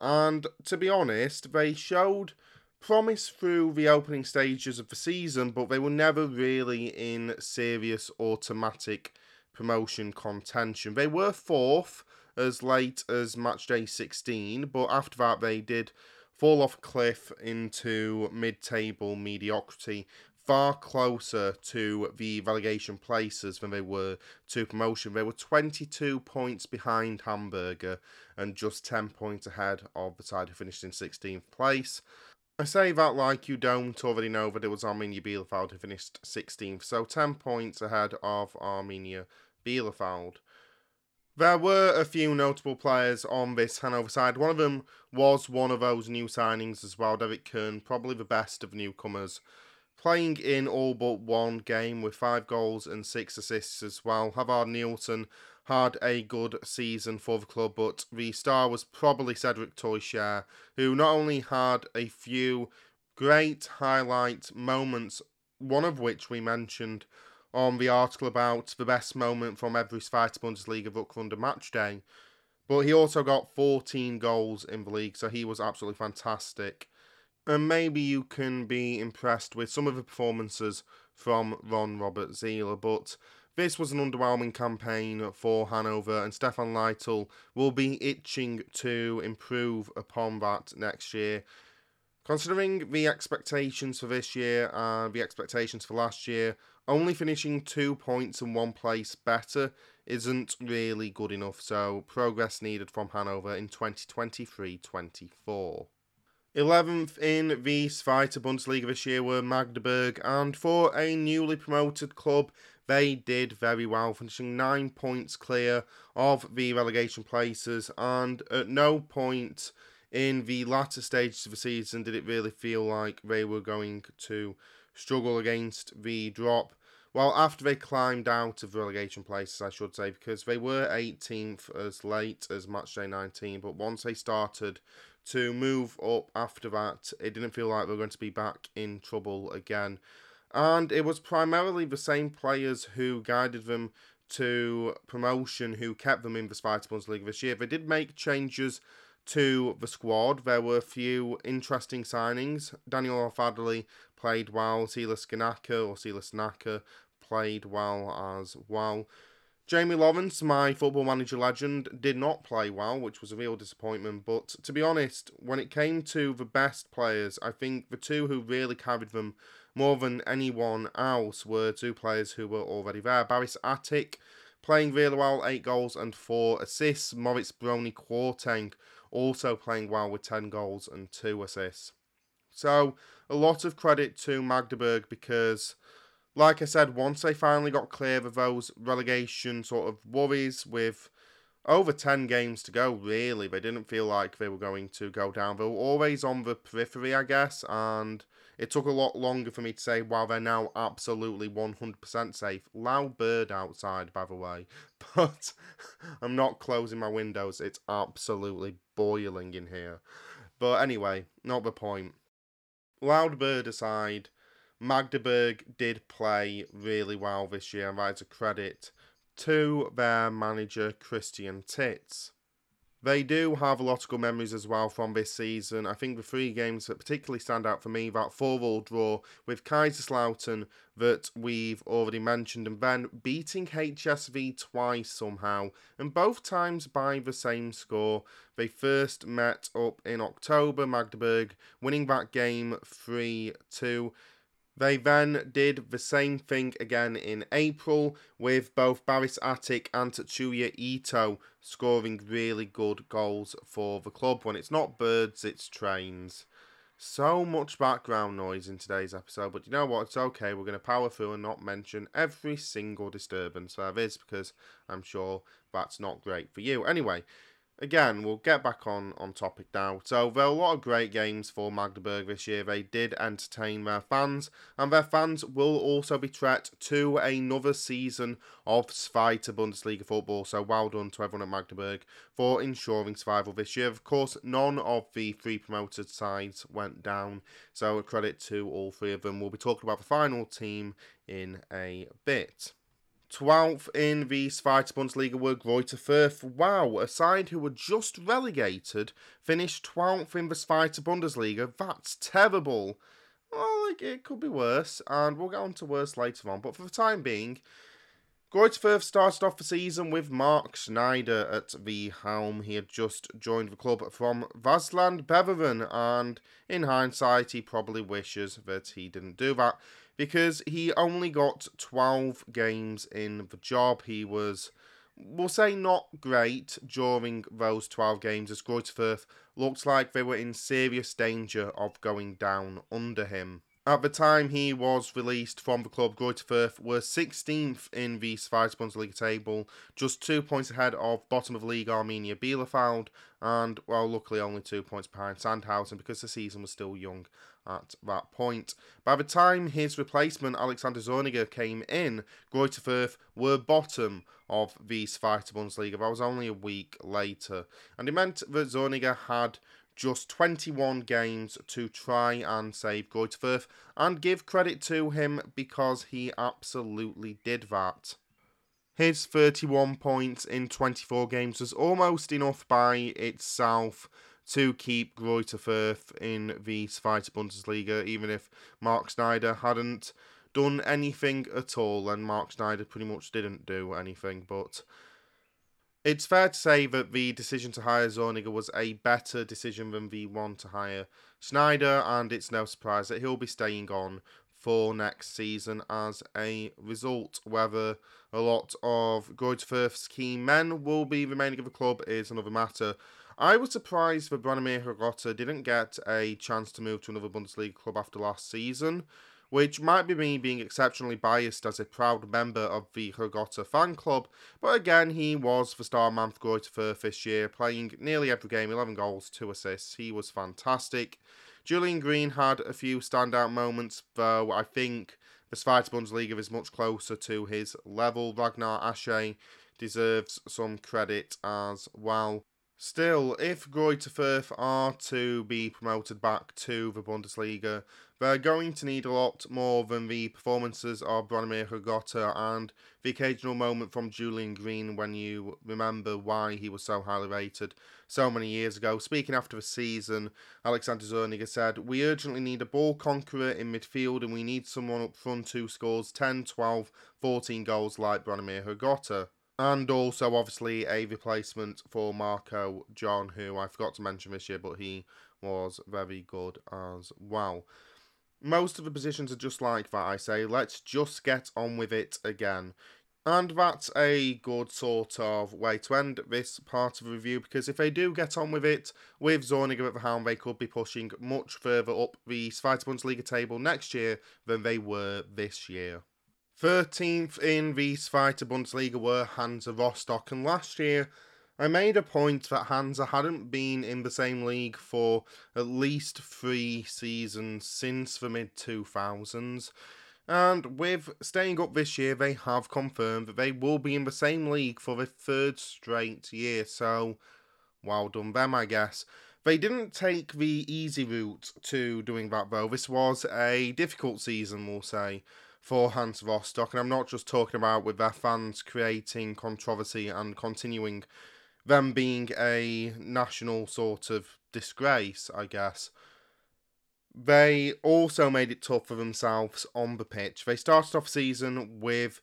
And to be honest, they showed promise through the opening stages of the season, but they were never really in serious automatic promotion contention. They were fourth as late as match day 16, but after that they did fall off cliff into mid table mediocrity, far closer to the relegation places than they were to promotion. They were 22 points behind Hamburger and just 10 points ahead of the side who finished in 16th place. I say that like you don't already know that it was Arminia Bielefeld who finished 16th, so 10 points ahead of Arminia Bielefeld. There were a few notable players on this Hanover side. One of them was one of those new signings as well, Derrick Köhn, probably the best of newcomers, playing in all but one game with five goals and six assists as well. Havard Nielsen had a good season for the club, but the star was probably Cedric Teuchert, who not only had a few great highlight moments, one of which we mentioned on the article about the best moment from every Zweite Bundesliga Rückrunde match day, but he also got 14 goals in the league, so he was absolutely fantastic. And maybe you can be impressed with some of the performances from Ron Robert Zieler, but this was an underwhelming campaign for Hanover, and Stefan Leitl will be itching to improve upon that next year. Considering the expectations for this year and the expectations for last year, only finishing two points and one place better isn't really good enough, so progress needed from Hanover in 2023 24. 11th in the Zweite Bundesliga this year were Magdeburg, and for a newly promoted club, they did very well, finishing nine points clear of the relegation places, and at no point in the latter stages of the season did it really feel like they were going to struggle against the drop. Well, after they climbed out of relegation places, I should say, because they were 18th as late as match day 19, but once they started to move up after that, it didn't feel like they were going to be back in trouble again. And it was primarily the same players who guided them to promotion who kept them in the Zweite Bundesliga this year. They did make changes to the squad. There were a few interesting signings. Daniel Al played well. Silas Ganaka or Silas Gnaka played well as well. Jamie Lawrence, my football manager legend, did not play well, which was a real disappointment. But to be honest, when it came to the best players, I think the two who really carried them more than anyone else were two players who were already there. Baris Atik playing really well, 8 goals and 4 assists. Moritz-Broni Kwarteng also playing well with 10 goals and 2 assists. So, a lot of credit to Magdeburg because like I said, once they finally got clear of those relegation sort of worries with over 10 games to go, really, they didn't feel like they were going to go down. They were always on the periphery, I guess, and it took a lot longer for me to say, well, they're now absolutely 100% safe. Loud bird outside, by the way, but I'm not closing my windows. It's absolutely boiling in here. But anyway, not the point. Loud bird aside, Magdeburg did play really well this year, and that's a credit to their manager Christian Titz. They do have a lot of good memories as well from this season. I think the three games that particularly stand out for me, that 4 all draw with Kaiserslautern that we've already mentioned, and then beating HSV twice somehow, and both times by the same score. They first met up in October, Magdeburg winning that game 3 2. They then did the same thing again in April with both Baris Atik and Tatsuya Ito scoring really good goals for the club. When it's not birds, it's trains. So much background noise in today's episode, but you know what? It's okay. We're going to power through and not mention every single disturbance there is because I'm sure that's not great for you. Anyway, again, we'll get back on, on topic now. So, there are a lot of great games for Magdeburg this year. They did entertain their fans, and their fans will also be treated to another season of Zweite Bundesliga football. So, well done to everyone at Magdeburg for ensuring survival this year. Of course, none of the three promoted sides went down, so a credit to all three of them. We'll be talking about the final team in a bit. 12th in the Zweite Bundesliga were Greuther Fürth. Wow, a side who were just relegated finished 12th in the Zweite Bundesliga. That's terrible. Well, it could be worse, and we'll get on to worse later on. But for the time being, Greuther Fürth started off the season with Marc Schneider at the helm. He had just joined the club from Waasland Beveren, and in hindsight, he probably wishes that he didn't do that because he only got 12 games in the job. He was, we'll say, not great during those 12 games as Greuther Fürth looked like they were in serious danger of going down under him. At the time he was released from the club, Greuther Fürth were 16th in the Zweite Bundesliga table, just two points ahead of bottom of league Arminia Bielefeld, and, well, luckily only two points behind Sandhausen because the season was still young at that point. By the time his replacement, Alexander Zorniger, came in, Greuther Fürth were bottom of the Zweite Bundesliga. That was only a week later. And it meant that Zorniger had just 21 games to try and save Fürth, and give credit to him because he absolutely did that. His 31 points in 24 games was almost enough by itself to keep Greuther Fürth in the Zweite Bundesliga, even if Marc Schneider hadn't done anything at all, and Marc Schneider pretty much didn't do anything. But it's fair to say that the decision to hire Zorniger was a better decision than the one to hire Schneider, and it's no surprise that he'll be staying on for next season as a result. Whether a lot of Fürth's key men will be remaining of the club is another matter. I was surprised that Branimir Hrgota didn't get a chance to move to another Bundesliga club after last season, which might be me being exceptionally biased as a proud member of the Hrgota fan club, but again, he was the star man for Greuther Fürth this year, playing nearly every game, 11 goals, 2 assists. He was fantastic. Julian Green had a few standout moments, though I think the Zweite Bundesliga is much closer to his level. Ragnar Ache deserves some credit as well. Still, if Greuther Fürth are to be promoted back to the Bundesliga, they're going to need a lot more than the performances of Branimir Hrgota and the occasional moment from Julian Green when you remember why he was so highly rated so many years ago. Speaking after the season, Alexander Zorniger said, We urgently need a ball conqueror in midfield and we need someone up front who scores 10, 12, 14 goals like Branimir Hrgota and also obviously a replacement for Marco John, who I forgot to mention this year, but he was very good as well. Most of the positions are just like that, I say. Let's just get on with it again. And that's a good sort of way to end this part of the review because if they do get on with it with Zorniger at the helm, they could be pushing much further up the Zweite Bundesliga table next year than they were this year. 13th in the Zweite Bundesliga were Hansa Rostock, and last year I made a point that Hansa hadn't been in the same league for at least three seasons since the mid 2000s. And with staying up this year, they have confirmed that they will be in the same league for the third straight year. So, well done them, I guess. They didn't take the easy route to doing that, though. This was a difficult season, we'll say for Hansa Rostock, and I'm not just talking about with their fans creating controversy and continuing them being a national sort of disgrace, I guess. They also made it tough for themselves on the pitch. They started off season with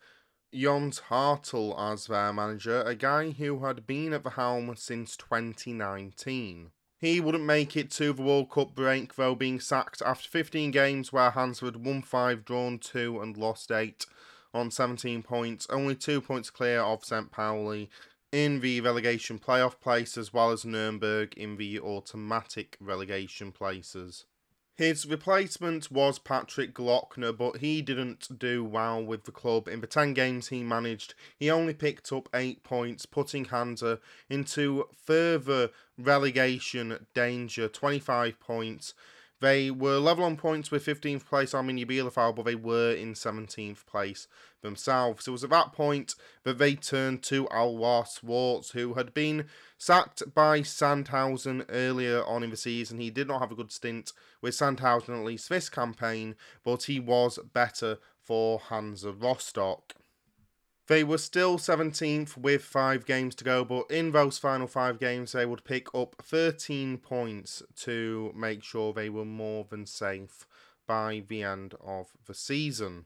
Jens Härtel as their manager, a guy who had been at the helm since 2019. He wouldn't make it to the World Cup break, though being sacked after 15 games where Hansford won 5, drawn 2, and lost 8 on 17 points, only 2 points clear of St. Pauli in the relegation playoff place, as well as Nuremberg in the automatic relegation places. His replacement was Patrick Glöckner, but he didn't do well with the club. In the 10 games he managed, he only picked up 8 points, putting Hansa into further relegation danger 25 points. They were level on points with 15th place Arminia Bielefeld, but they were in 17th place themselves. It was at that point that they turned to Alois Schwartz, who had been sacked by Sandhausen earlier on in the season. He did not have a good stint with Sandhausen, at least this campaign, but he was better for Hansa Rostock. They were still 17th with five games to go, but in those final five games, they would pick up 13 points to make sure they were more than safe by the end of the season.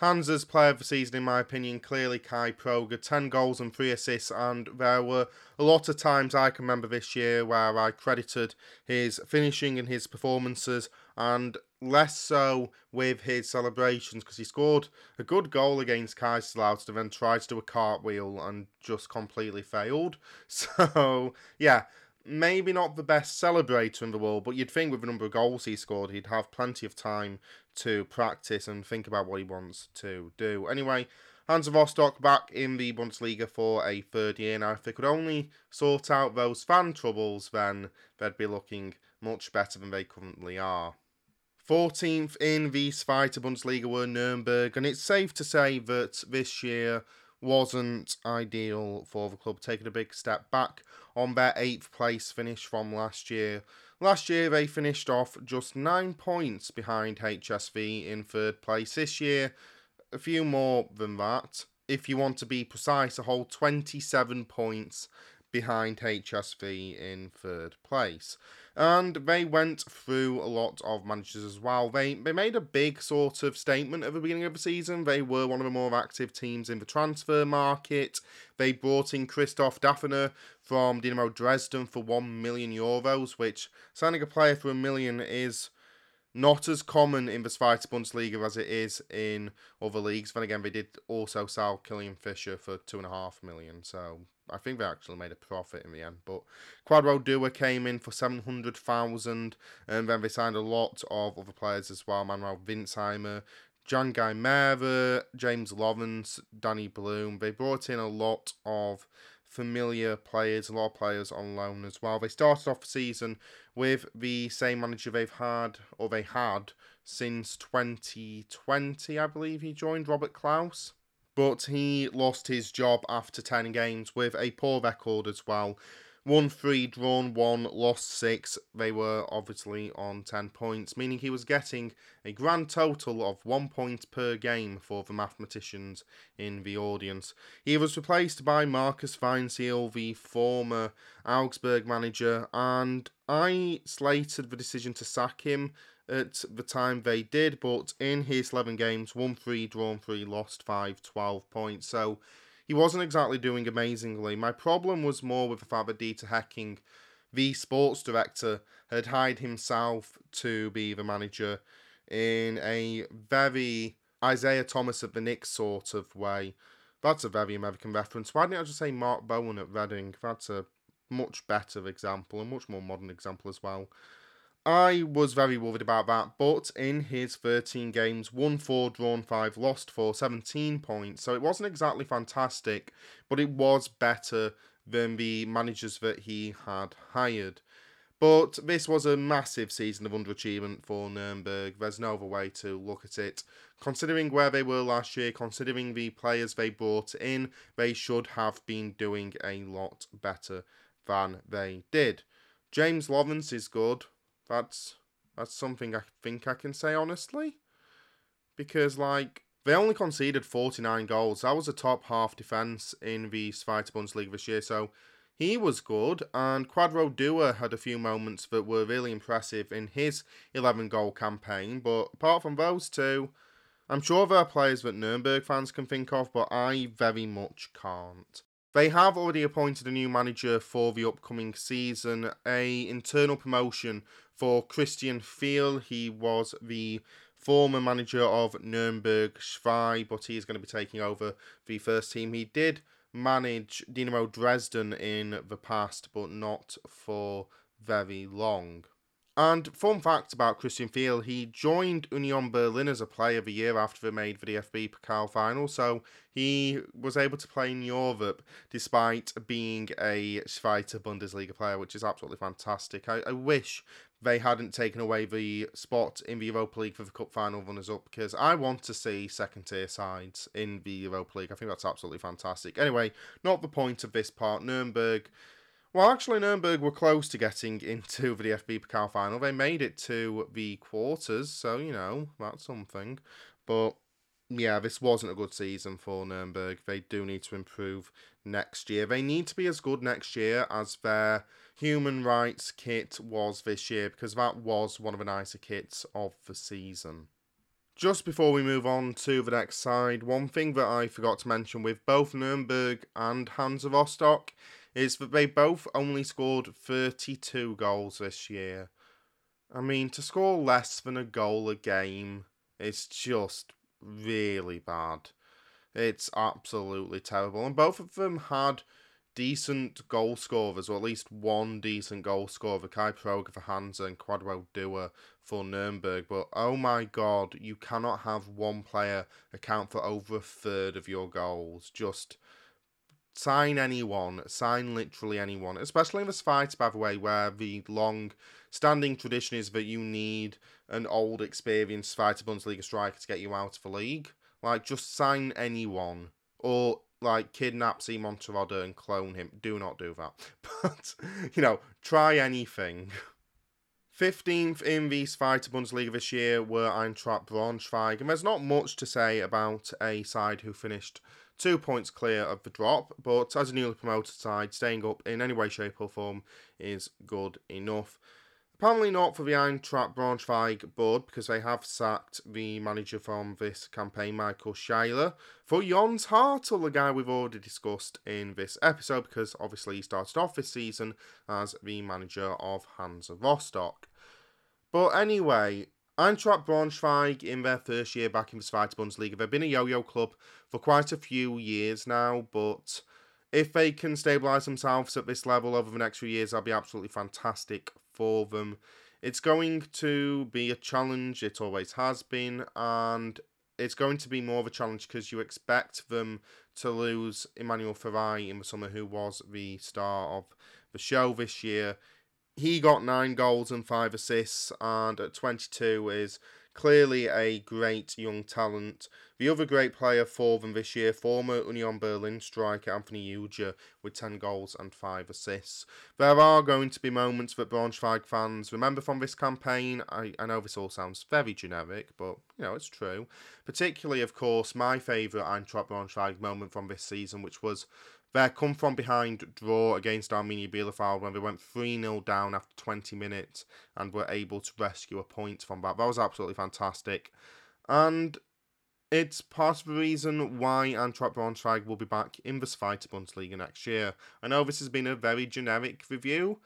Hansa's player of the season, in my opinion, clearly Kai Pröger, 10 goals and 3 assists, and there were a lot of times I can remember this year where I credited his finishing and his performances, and less so with his celebrations because he scored a good goal against Kaiserslautern and then tried to do a cartwheel and just completely failed. So, yeah, maybe not the best celebrator in the world, but you'd think with the number of goals he scored, he'd have plenty of time to practice and think about what he wants to do. Anyway, Hansa Rostock back in the Bundesliga for a third year now. If they could only sort out those fan troubles, then they'd be looking much better than they currently are. 14th in the Zweite Bundesliga were Nuremberg, and it's safe to say that this year wasn't ideal for the club, taking a big step back on their eighth place finish from last year. Last year, they finished off just nine points behind HSV in third place. This year, a few more than that. If you want to be precise, a whole 27 points behind HSV in third place. And they went through a lot of managers as well. They they made a big sort of statement at the beginning of the season. They were one of the more active teams in the transfer market. They brought in Christoph Daffner from Dynamo Dresden for 1 million euros, which signing a player for a million is not as common in the Zweite Bundesliga as it is in other leagues. Then again, they did also sell Kilian Fischer for two and a half million, so I think they actually made a profit in the end. But Kwadwo Duah came in for 700,000, and then they signed a lot of other players as well Manuel Wintzheimer, Jan Gyamerah, James Lawrence, Danny Blum. They brought in a lot of familiar players, a lot of players on loan as well. They started off the season with the same manager they've had, or they had, since 2020, I believe he joined, Robert Klauß but he lost his job after 10 games with a poor record as well. Won three, drawn one, lost six. They were obviously on 10 points, meaning he was getting a grand total of one point per game for the mathematicians in the audience. He was replaced by Markus Weinzierl, the former Augsburg manager, and I slated the decision to sack him at the time they did, but in his 11 games, won 3, drawn 3, lost 5, 12 points. So he wasn't exactly doing amazingly. My problem was more with the fact that Dieter Hecking, the sports director, had hired himself to be the manager in a very Isaiah Thomas of the Knicks sort of way. That's a very American reference. Why didn't I just say Mark Bowen at Reading? That's a much better example, a much more modern example as well. I was very worried about that, but in his 13 games, won 4, drawn 5, lost 4, 17 points. So it wasn't exactly fantastic, but it was better than the managers that he had hired. But this was a massive season of underachievement for Nuremberg. There's no other way to look at it. Considering where they were last year, considering the players they brought in, they should have been doing a lot better than they did. James Lawrence is good. That's that's something I think I can say honestly. Because like they only conceded 49 goals. That was a top half defence in the Zweite Bundesliga this year, so he was good. And Kwadwo Duah had a few moments that were really impressive in his 11 goal campaign. But apart from those two, I'm sure there are players that Nuremberg fans can think of, but I very much can't. They have already appointed a new manager for the upcoming season, a internal promotion for Cristian Fiél. He was the former manager of Nuremberg Schwei, but he is going to be taking over the first team. He did manage Dynamo Dresden in the past, but not for very long. And fun fact about Cristian Fiél, he joined Union Berlin as a player of the year after they made the DFB Pokal final, so he was able to play in Europe despite being a Zweite Bundesliga player, which is absolutely fantastic. I, I wish they hadn't taken away the spot in the Europa League for the cup final runners up because I want to see second tier sides in the Europa League. I think that's absolutely fantastic. Anyway, not the point of this part. Nuremberg well, actually, Nuremberg were close to getting into the DFB Pokal final. They made it to the quarters, so you know that's something. But yeah, this wasn't a good season for Nuremberg. They do need to improve next year. They need to be as good next year as their human rights kit was this year because that was one of the nicer kits of the season. Just before we move on to the next side, one thing that I forgot to mention with both Nuremberg and Hansa Rostock is that they both only scored 32 goals this year. I mean, to score less than a goal a game is just really bad. It's absolutely terrible. And both of them had decent goal scorers, or at least one decent goal scorer, Kai Pröger for Hansa and Kwadwo Duah for Nuremberg. But oh my god, you cannot have one player account for over a third of your goals. Just sign anyone, sign literally anyone, especially in this fight, by the way, where the long standing tradition is that you need an old, experienced fighter Bundesliga striker to get you out of the league. Like, just sign anyone. Or, like, kidnap Simon Terodde and clone him. Do not do that. But, you know, try anything. 15th in the Zweite Bundesliga this year were Eintracht Braunschweig, and there's not much to say about a side who finished two points clear of the drop, but as a newly promoted side, staying up in any way, shape, or form is good enough. Apparently not for the Eintracht Braunschweig board because they have sacked the manager from this campaign, Michael Schiele, for Jens Härtel, the guy we've already discussed in this episode because obviously he started off this season as the manager of Hansa Rostock. But anyway, Eintracht Braunschweig, in their first year back in the Zweite Bundesliga, they've been a yo-yo club for quite a few years now, but if they can stabilise themselves at this level over the next few years, that'll be absolutely fantastic for them. It's going to be a challenge, it always has been, and it's going to be more of a challenge because you expect them to lose Immanuel Pherai in the summer, who was the star of the show this year he got nine goals and five assists, and at 22 is clearly a great young talent. The other great player for them this year, former Union Berlin striker Anthony Ujah, with 10 goals and 5 assists. There are going to be moments that Braunschweig fans remember from this campaign. I, I know this all sounds very generic, but, you know, it's true. Particularly, of course, my favourite Eintracht Braunschweig moment from this season, which was their come from behind draw against Arminia Bielefeld when they went 3 0 down after 20 minutes and were able to rescue a point from that. That was absolutely fantastic. And it's part of the reason why Eintracht Braunschweig will be back in the Zweite Bundesliga next year. I know this has been a very generic review,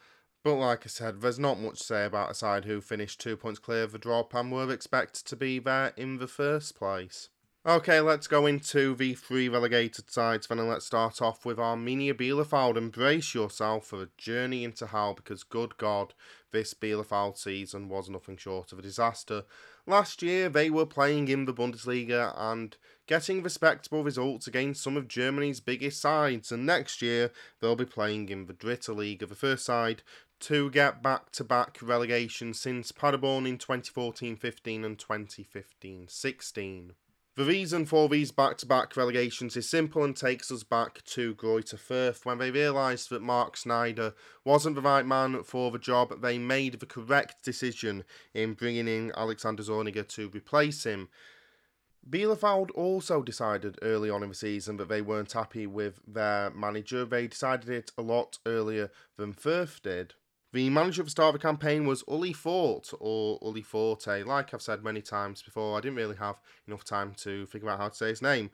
but like I said, there's not much to say about a side who finished two points clear of the drop and were expected to be there in the first place. Okay, let's go into the three relegated sides then, and let's start off with Arminia Bielefeld. Embrace yourself for a journey into hell because, good God, this Bielefeld season was nothing short of a disaster. Last year, they were playing in the Bundesliga and getting respectable results against some of Germany's biggest sides, and next year, they'll be playing in the Dritte Liga, the first side to get back to back relegation since Paderborn in 2014 15 and 2015 16. The reason for these back to back relegations is simple and takes us back to Greuther Fürth. When they realised that Marc Schneider wasn't the right man for the job, they made the correct decision in bringing in Alexander Zorniger to replace him. Bielefeld also decided early on in the season that they weren't happy with their manager. They decided it a lot earlier than Fürth did. The manager of the start of the campaign was Uli Fort, or Uli Forte. Like I've said many times before, I didn't really have enough time to figure out how to say his name.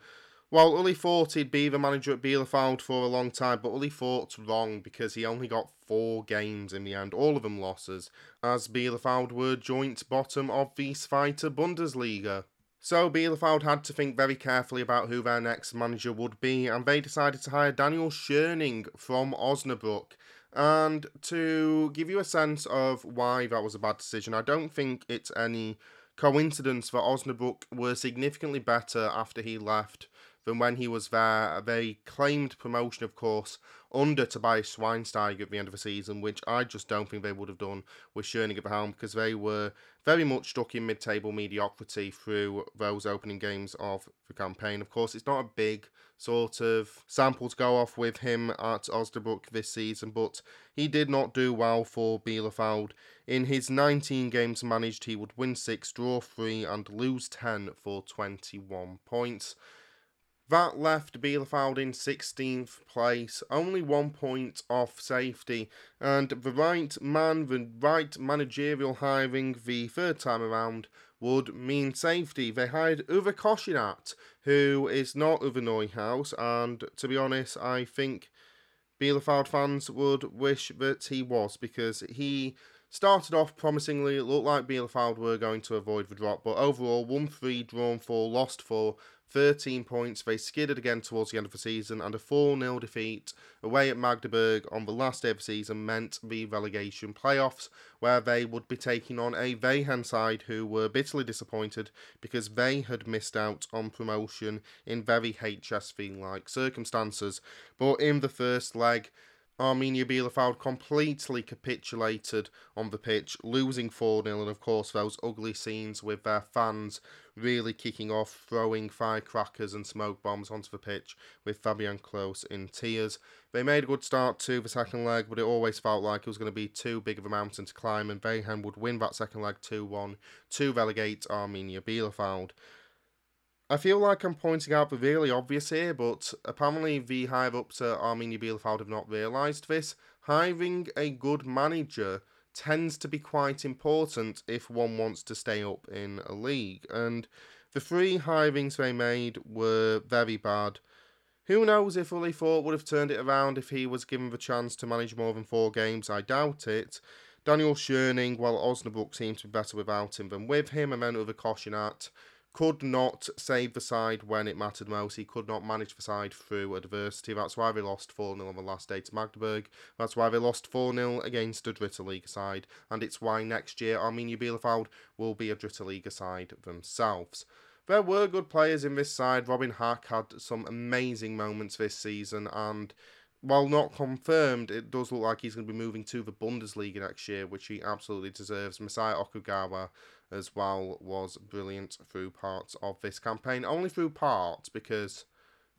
While Uli Forte'd be the manager at Bielefeld for a long time, but Uli Fort's wrong because he only got four games in the end, all of them losses, as Bielefeld were joint bottom of the Zweite Bundesliga. So Bielefeld had to think very carefully about who their next manager would be, and they decided to hire Daniel Scherning from Osnabrück. And to give you a sense of why that was a bad decision, I don't think it's any coincidence that Osnabrück were significantly better after he left than when he was there. They claimed promotion, of course, under Tobias Schweinsteiger at the end of the season, which I just don't think they would have done with Scherning at the helm because they were very much stuck in mid table mediocrity through those opening games of the campaign. Of course, it's not a big sort of sample to go off with him at Osnabrück this season, but he did not do well for Bielefeld. In his 19 games managed, he would win 6, draw 3, and lose 10 for 21 points. That left Bielefeld in 16th place, only one point off safety, and the right man, the right managerial hiring the third time around would mean safety. They hired Uwe Koschinat, who is not Uwe Neuhaus, and to be honest, I think Bielefeld fans would wish that he was because he started off promisingly. It looked like Bielefeld were going to avoid the drop, but overall, 1 3 drawn 4, lost 4 13 points. They skidded again towards the end of the season, and a 4 0 defeat away at Magdeburg on the last day of the season meant the relegation playoffs, where they would be taking on a Wehen side who were bitterly disappointed because they had missed out on promotion in very HSV like circumstances. But in the first leg, Arminia Bielefeld completely capitulated on the pitch, losing 4 0, and of course, those ugly scenes with their fans really kicking off, throwing firecrackers and smoke bombs onto the pitch, with Fabian Klos in tears. They made a good start to the second leg, but it always felt like it was going to be too big of a mountain to climb, and Wehen would win that second leg 2 1 to relegate Arminia Bielefeld. I feel like I'm pointing out the really obvious here, but apparently the higher ups at Arminia Bielefeld have not realised this. Hiring a good manager tends to be quite important if one wants to stay up in a league, and the three hirings they made were very bad. Who knows if Uli Fort would have turned it around if he was given the chance to manage more than four games? I doubt it. Daniel Scherning, well, Osnabrück seems to be better without him than with him, and then Uwe Koschinat could not save the side when it mattered most. He could not manage the side through adversity. That's why they lost 4 0 on the last day to Magdeburg. That's why they lost 4 0 against a Dritte Liga side. And it's why next year Arminia Bielefeld will be a Dritte Liga side themselves. There were good players in this side. Robin Hack had some amazing moments this season, and while not confirmed, it does look like he's going to be moving to the Bundesliga next year, which he absolutely deserves. Masaya Okugawa as well was brilliant through parts of this campaign. Only through parts because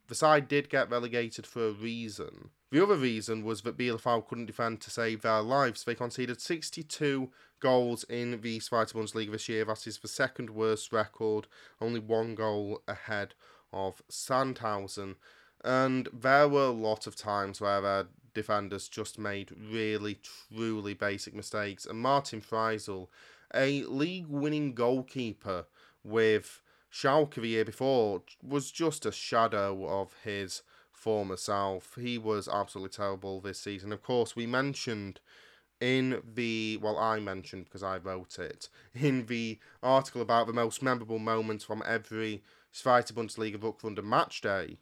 the side did get relegated for a reason. The other reason was that Bielefeld couldn't defend to save their lives. They conceded 62 goals in the Zweite Bundesliga this year. That is the second worst record, only one goal ahead of Sandhausen. And there were a lot of times where their defenders just made really, truly basic mistakes. And Martin Fraisl, a league winning goalkeeper with Schalke the year before, was just a shadow of his former self. He was absolutely terrible this season. Of course, we mentioned in the well I mentioned because I wrote it in the article about the most memorable moments from every Zweite Bundesliga Rückrunde match day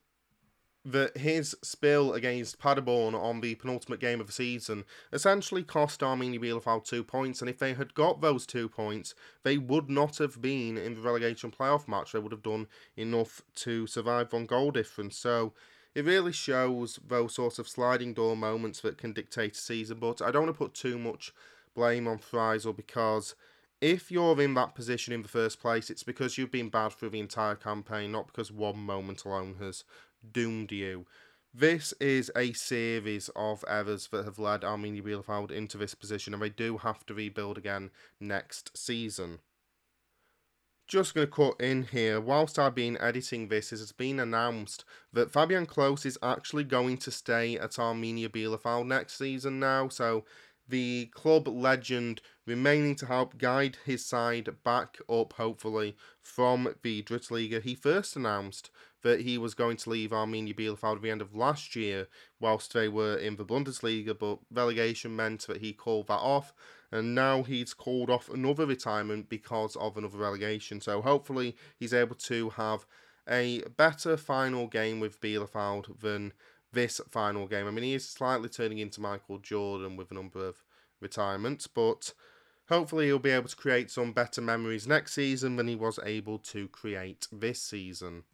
that his spill against Paderborn on the penultimate game of the season essentially cost Arminia Bielefeld two points, and if they had got those two points, they would not have been in the relegation playoff match. They would have done enough to survive on goal difference. So it really shows those sorts of sliding door moments that can dictate a season. But I don't want to put too much blame on Fraisl because if you're in that position in the first place, it's because you've been bad through the entire campaign, not because one moment alone has doomed you. This is a series of errors that have led Arminia Bielefeld into this position, and they do have to rebuild again next season. Just going to cut in here, whilst I've been editing this, it has been announced that Fabian Klos is actually going to stay at Arminia Bielefeld next season now, so the club legend remaining to help guide his side back up, hopefully, from the Drittliga. He first announced that he was going to leave Arminia Bielefeld at the end of last year whilst they were in the Bundesliga, but relegation meant that he called that off, and now he's called off another retirement because of another relegation. So hopefully he's able to have a better final game with Bielefeld than this final game. I mean, he is slightly turning into Michael Jordan with a number of retirements, but hopefully he'll be able to create some better memories next season than he was able to create this season.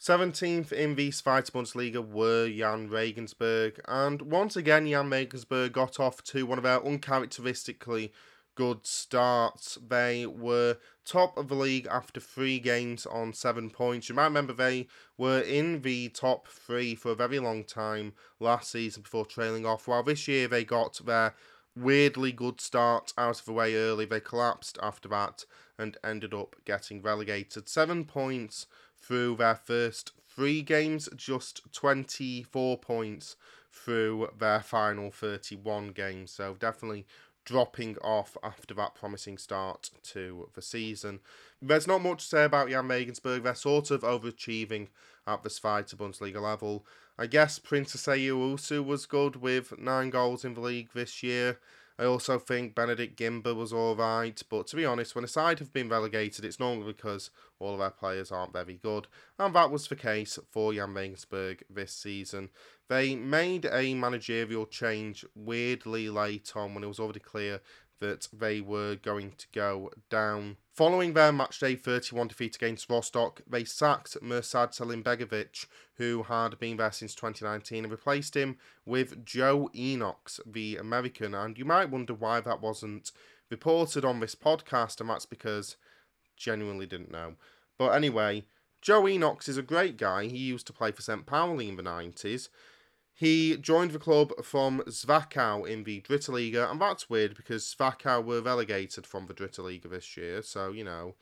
17th in the Zweite Bundesliga were Jahn Regensburg, and once again, Jahn Regensburg got off to one of their uncharacteristically good starts. They were top of the league after three games on seven points. You might remember they were in the top three for a very long time last season before trailing off, while this year they got their weirdly good start out of the way early. They collapsed after that and ended up getting relegated. Seven points through their first three games, just 24 points through their final 31 games. So definitely dropping off after that promising start to the season. There's not much to say about Jahn Regensburg. They're sort of overachieving at the Zweite Bundesliga level. I guess Prince Osei Owusu was good with nine goals in the league this year. I also think Benedikt Gimber was alright, but to be honest, when a side have been relegated, it's normally because all of their players aren't very good, and that was the case for Jahn Regensburg this season. They made a managerial change weirdly late on when it was already clear that they were going to go down. Following their matchday 31 defeat against Rostock, they sacked Mirsad Selimbegovic, who had been there since 2019, and replaced him with Joe Enochs, the American. And you might wonder why that wasn't reported on this podcast, and that's because genuinely didn't know. But anyway, Joe Enochs is a great guy. He used to play for St. Pauli in the 90s. He joined the club from Zwickau in the Dritte Liga, and that's weird because Zwickau were relegated from the Dritte Liga this year, so, you know,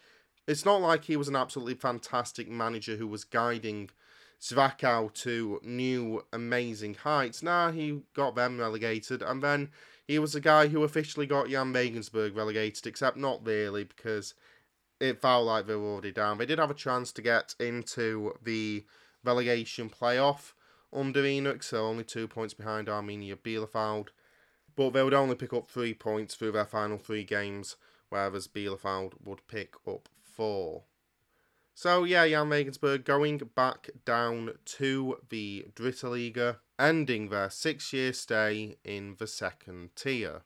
it's not like he was an absolutely fantastic manager who was guiding Zwickau to new amazing heights. Nah, he got them relegated, and then he was the guy who officially got Jahn Regensburg relegated, except not really because it felt like they were already down. They did have a chance to get into the relegation playoff under Enoch, so only two points behind Arminia Bielefeld. but they would only pick up three points through their final three games, whereas Bielefeld would pick up four. So yeah, Jahn Regensburg going back down to the Dritte Liga, ending their six-year stay in the second tier.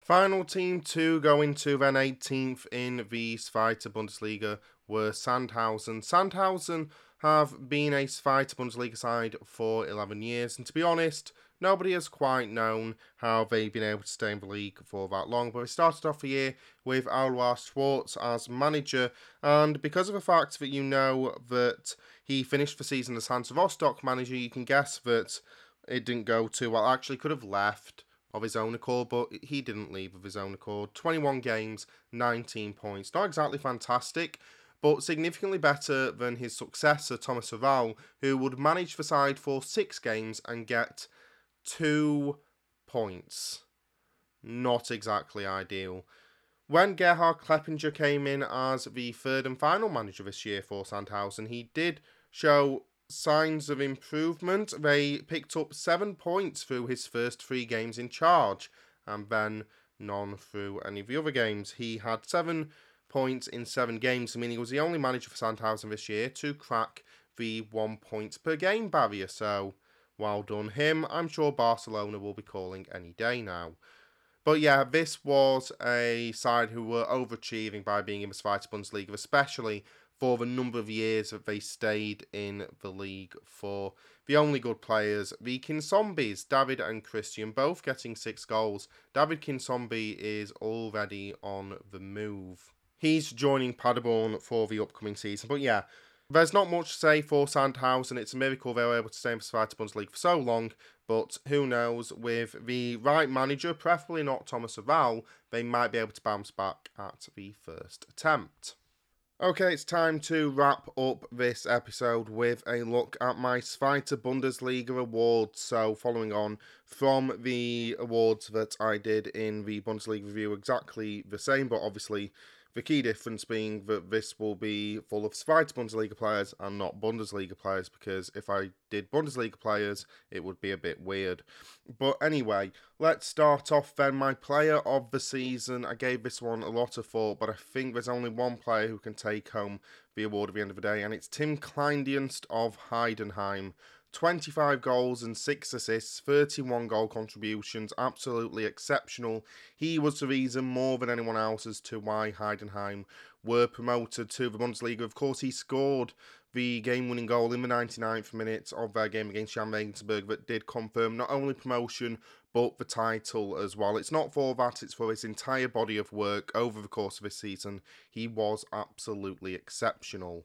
Final team to go into then 18th in the Zweite Bundesliga were Sandhausen. Sandhausen have been a Zweite Bundesliga side for 11 years, and to be honest, nobody has quite known how they've been able to stay in the league for that long. But they started off the year with Alois Schwartz as manager, and because of the fact that you know that he finished the season as Hansa Rostock manager, you can guess that it didn't go too well. Actually, could have left of his own accord, but he didn't leave of his own accord. 21 games, 19 points. Not exactly fantastic, but significantly better than his successor, Tomas Oral, who would manage the side for six games and get two points. Not exactly ideal. When Gerhard Kleppinger came in as the third and final manager this year for Sandhausen, he did show signs of improvement. They picked up seven points through his first three games in charge, and then none through any of the other games. He had seven points in seven games, meaning he was the only manager for Sandhausen this year to crack the one points point per game barrier. So, well done him. I'm sure Barcelona will be calling any day now. But yeah, this was a side who were overachieving by being in the Zweite Bundesliga, especially for the number of years that they stayed in the league for. The only good players, the Kinsombies, David and Christian, both getting six goals. David Kinsombi is already on the move. He's joining Paderborn for the upcoming season. But yeah, there's not much to say for Sandhausen. It's a miracle they were able to stay in the Zweite Bundesliga for so long. But who knows, with the right manager, preferably not Tomas Oral, they might be able to bounce back at the first attempt. Okay, it's time to wrap up this episode with a look at my Zweite Bundesliga awards. So, following on from the awards that I did in the Bundesliga review, exactly the same, but obviously the key difference being that this will be full of Zweite Bundesliga players and not Bundesliga players, because if I did Bundesliga players, it would be a bit weird. But anyway, let's start off then. My player of the season, I gave this one a lot of thought, but I think there's only one player who can take home the award at the end of the day, and it's Tim Kleindienst of Heidenheim. 25 goals and 6 assists, 31 goal contributions, absolutely exceptional. He was the reason more than anyone else as to why Heidenheim were promoted to the Bundesliga. Of course, he scored the game winning goal in the 99th minute of their game against Jahn Regensburg that did confirm not only promotion but the title as well. It's not for that, it's for his entire body of work over the course of this season. He was absolutely exceptional.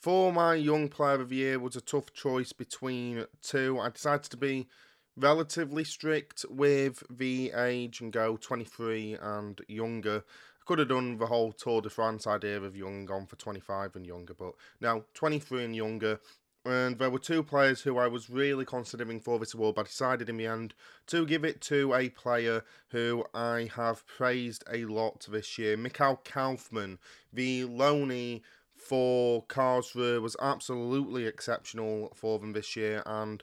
For my young player of the year was a tough choice between two. I decided to be relatively strict with the age and go 23 and younger. I could have done the whole Tour de France idea of young gone for 25 and younger, but now 23 and younger. And there were two players who I was really considering for this award, but I decided in the end to give it to a player who I have praised a lot this year, Mikkel Kaufmann, the lonely for Karlsruhe was absolutely exceptional for them this year and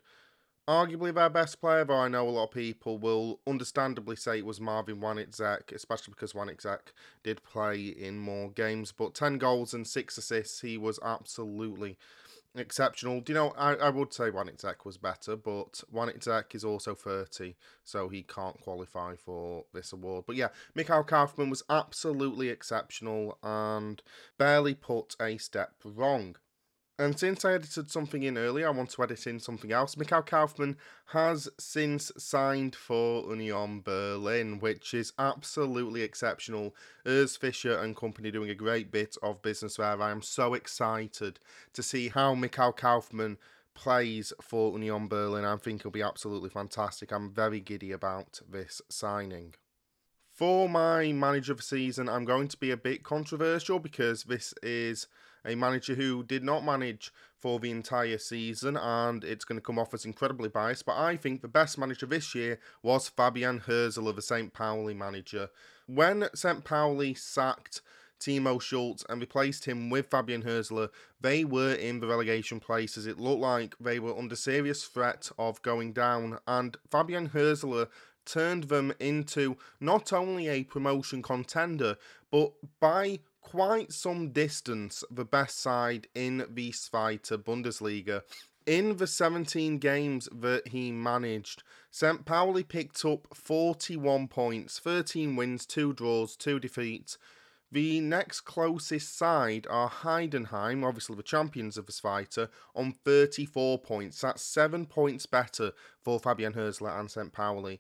arguably their best player, though I know a lot of people will understandably say it was Marvin Wanitzek, especially because Wanitzek did play in more games. But 10 goals and 6 assists, he was absolutely exceptional. Do you know, I, I would say Wanitzek was better, but Wanitzek is also 30, so he can't qualify for this award. But yeah, Mikkel Kaufmann was absolutely exceptional and barely put a step wrong. And since I edited something in earlier, I want to edit in something else. Mikkel Kaufmann has since signed for Union Berlin, which is absolutely exceptional. Urs Fischer and company doing a great bit of business there. I am so excited to see how Mikkel Kaufmann plays for Union Berlin. I think he'll be absolutely fantastic. I'm very giddy about this signing. For my manager of the season, I'm going to be a bit controversial because this is a manager who did not manage for the entire season, and it's going to come off as incredibly biased. But I think the best manager this year was Fabian Hürzeler, the St. Pauli manager. When St. Pauli sacked Timo Schultz and replaced him with Fabian Hürzeler, they were in the relegation places. It looked like they were under serious threat of going down, and Fabian Hürzeler turned them into not only a promotion contender, but by quite some distance the best side in the Zweite Bundesliga. In the 17 games that he managed, St. Pauli picked up 41 points, 13 wins, 2 draws, 2 defeats. The next closest side are Heidenheim, obviously the champions of the Zweite, on 34 points. That's 7 points better for Fabian Hürzeler and St. Pauli.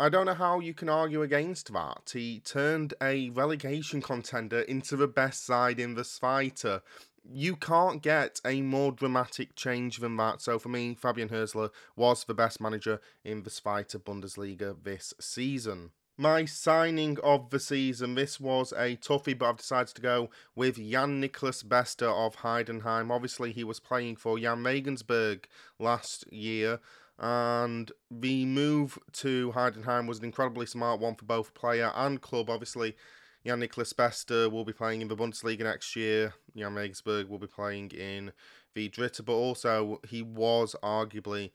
I don't know how you can argue against that. He turned a relegation contender into the best side in the Zweite. You can't get a more dramatic change than that. So for me, Fabian Hürzeler was the best manager in the Zweite Bundesliga this season. My signing of the season, this was a toughie, but I've decided to go with Jan Niklas Beste of Heidenheim. Obviously, he was playing for Jahn Regensburg last year and the move to Heidenheim was an incredibly smart one for both player and club. Obviously, Jan Niklas Beste will be playing in the Bundesliga next year. Jahn Regensburg will be playing in the Dritte, but also he was arguably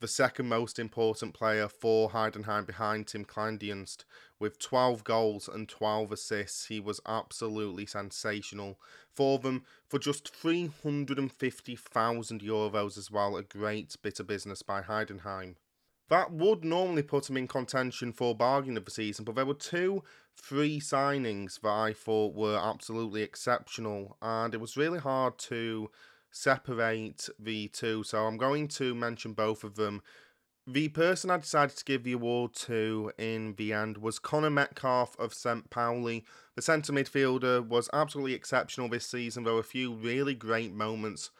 the second most important player for Heidenheim behind Tim Kleindienst with 12 goals and 12 assists. He was absolutely sensational for them for just 350,000 euros as well. A great bit of business by Heidenheim. That would normally put him in contention for bargain of the season, but there were two free signings that I thought were absolutely exceptional, and it was really hard to separate the two. So I'm going to mention both of them. The person I decided to give the award to in the end was Connor Metcalfe of St. Pauli. The centre midfielder was absolutely exceptional this season. There were a few really great moments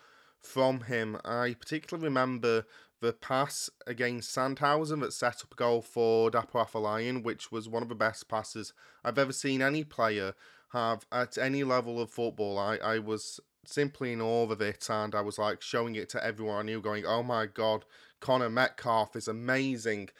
from him. I particularly remember the pass against Sandhausen that set up a goal for Dapo Afolayan, which was one of the best passes I've ever seen any player have at any level of football. I, I was simply in awe of it, and I was like showing it to everyone I knew, going, "Oh my god, Connor Metcalfe is amazing."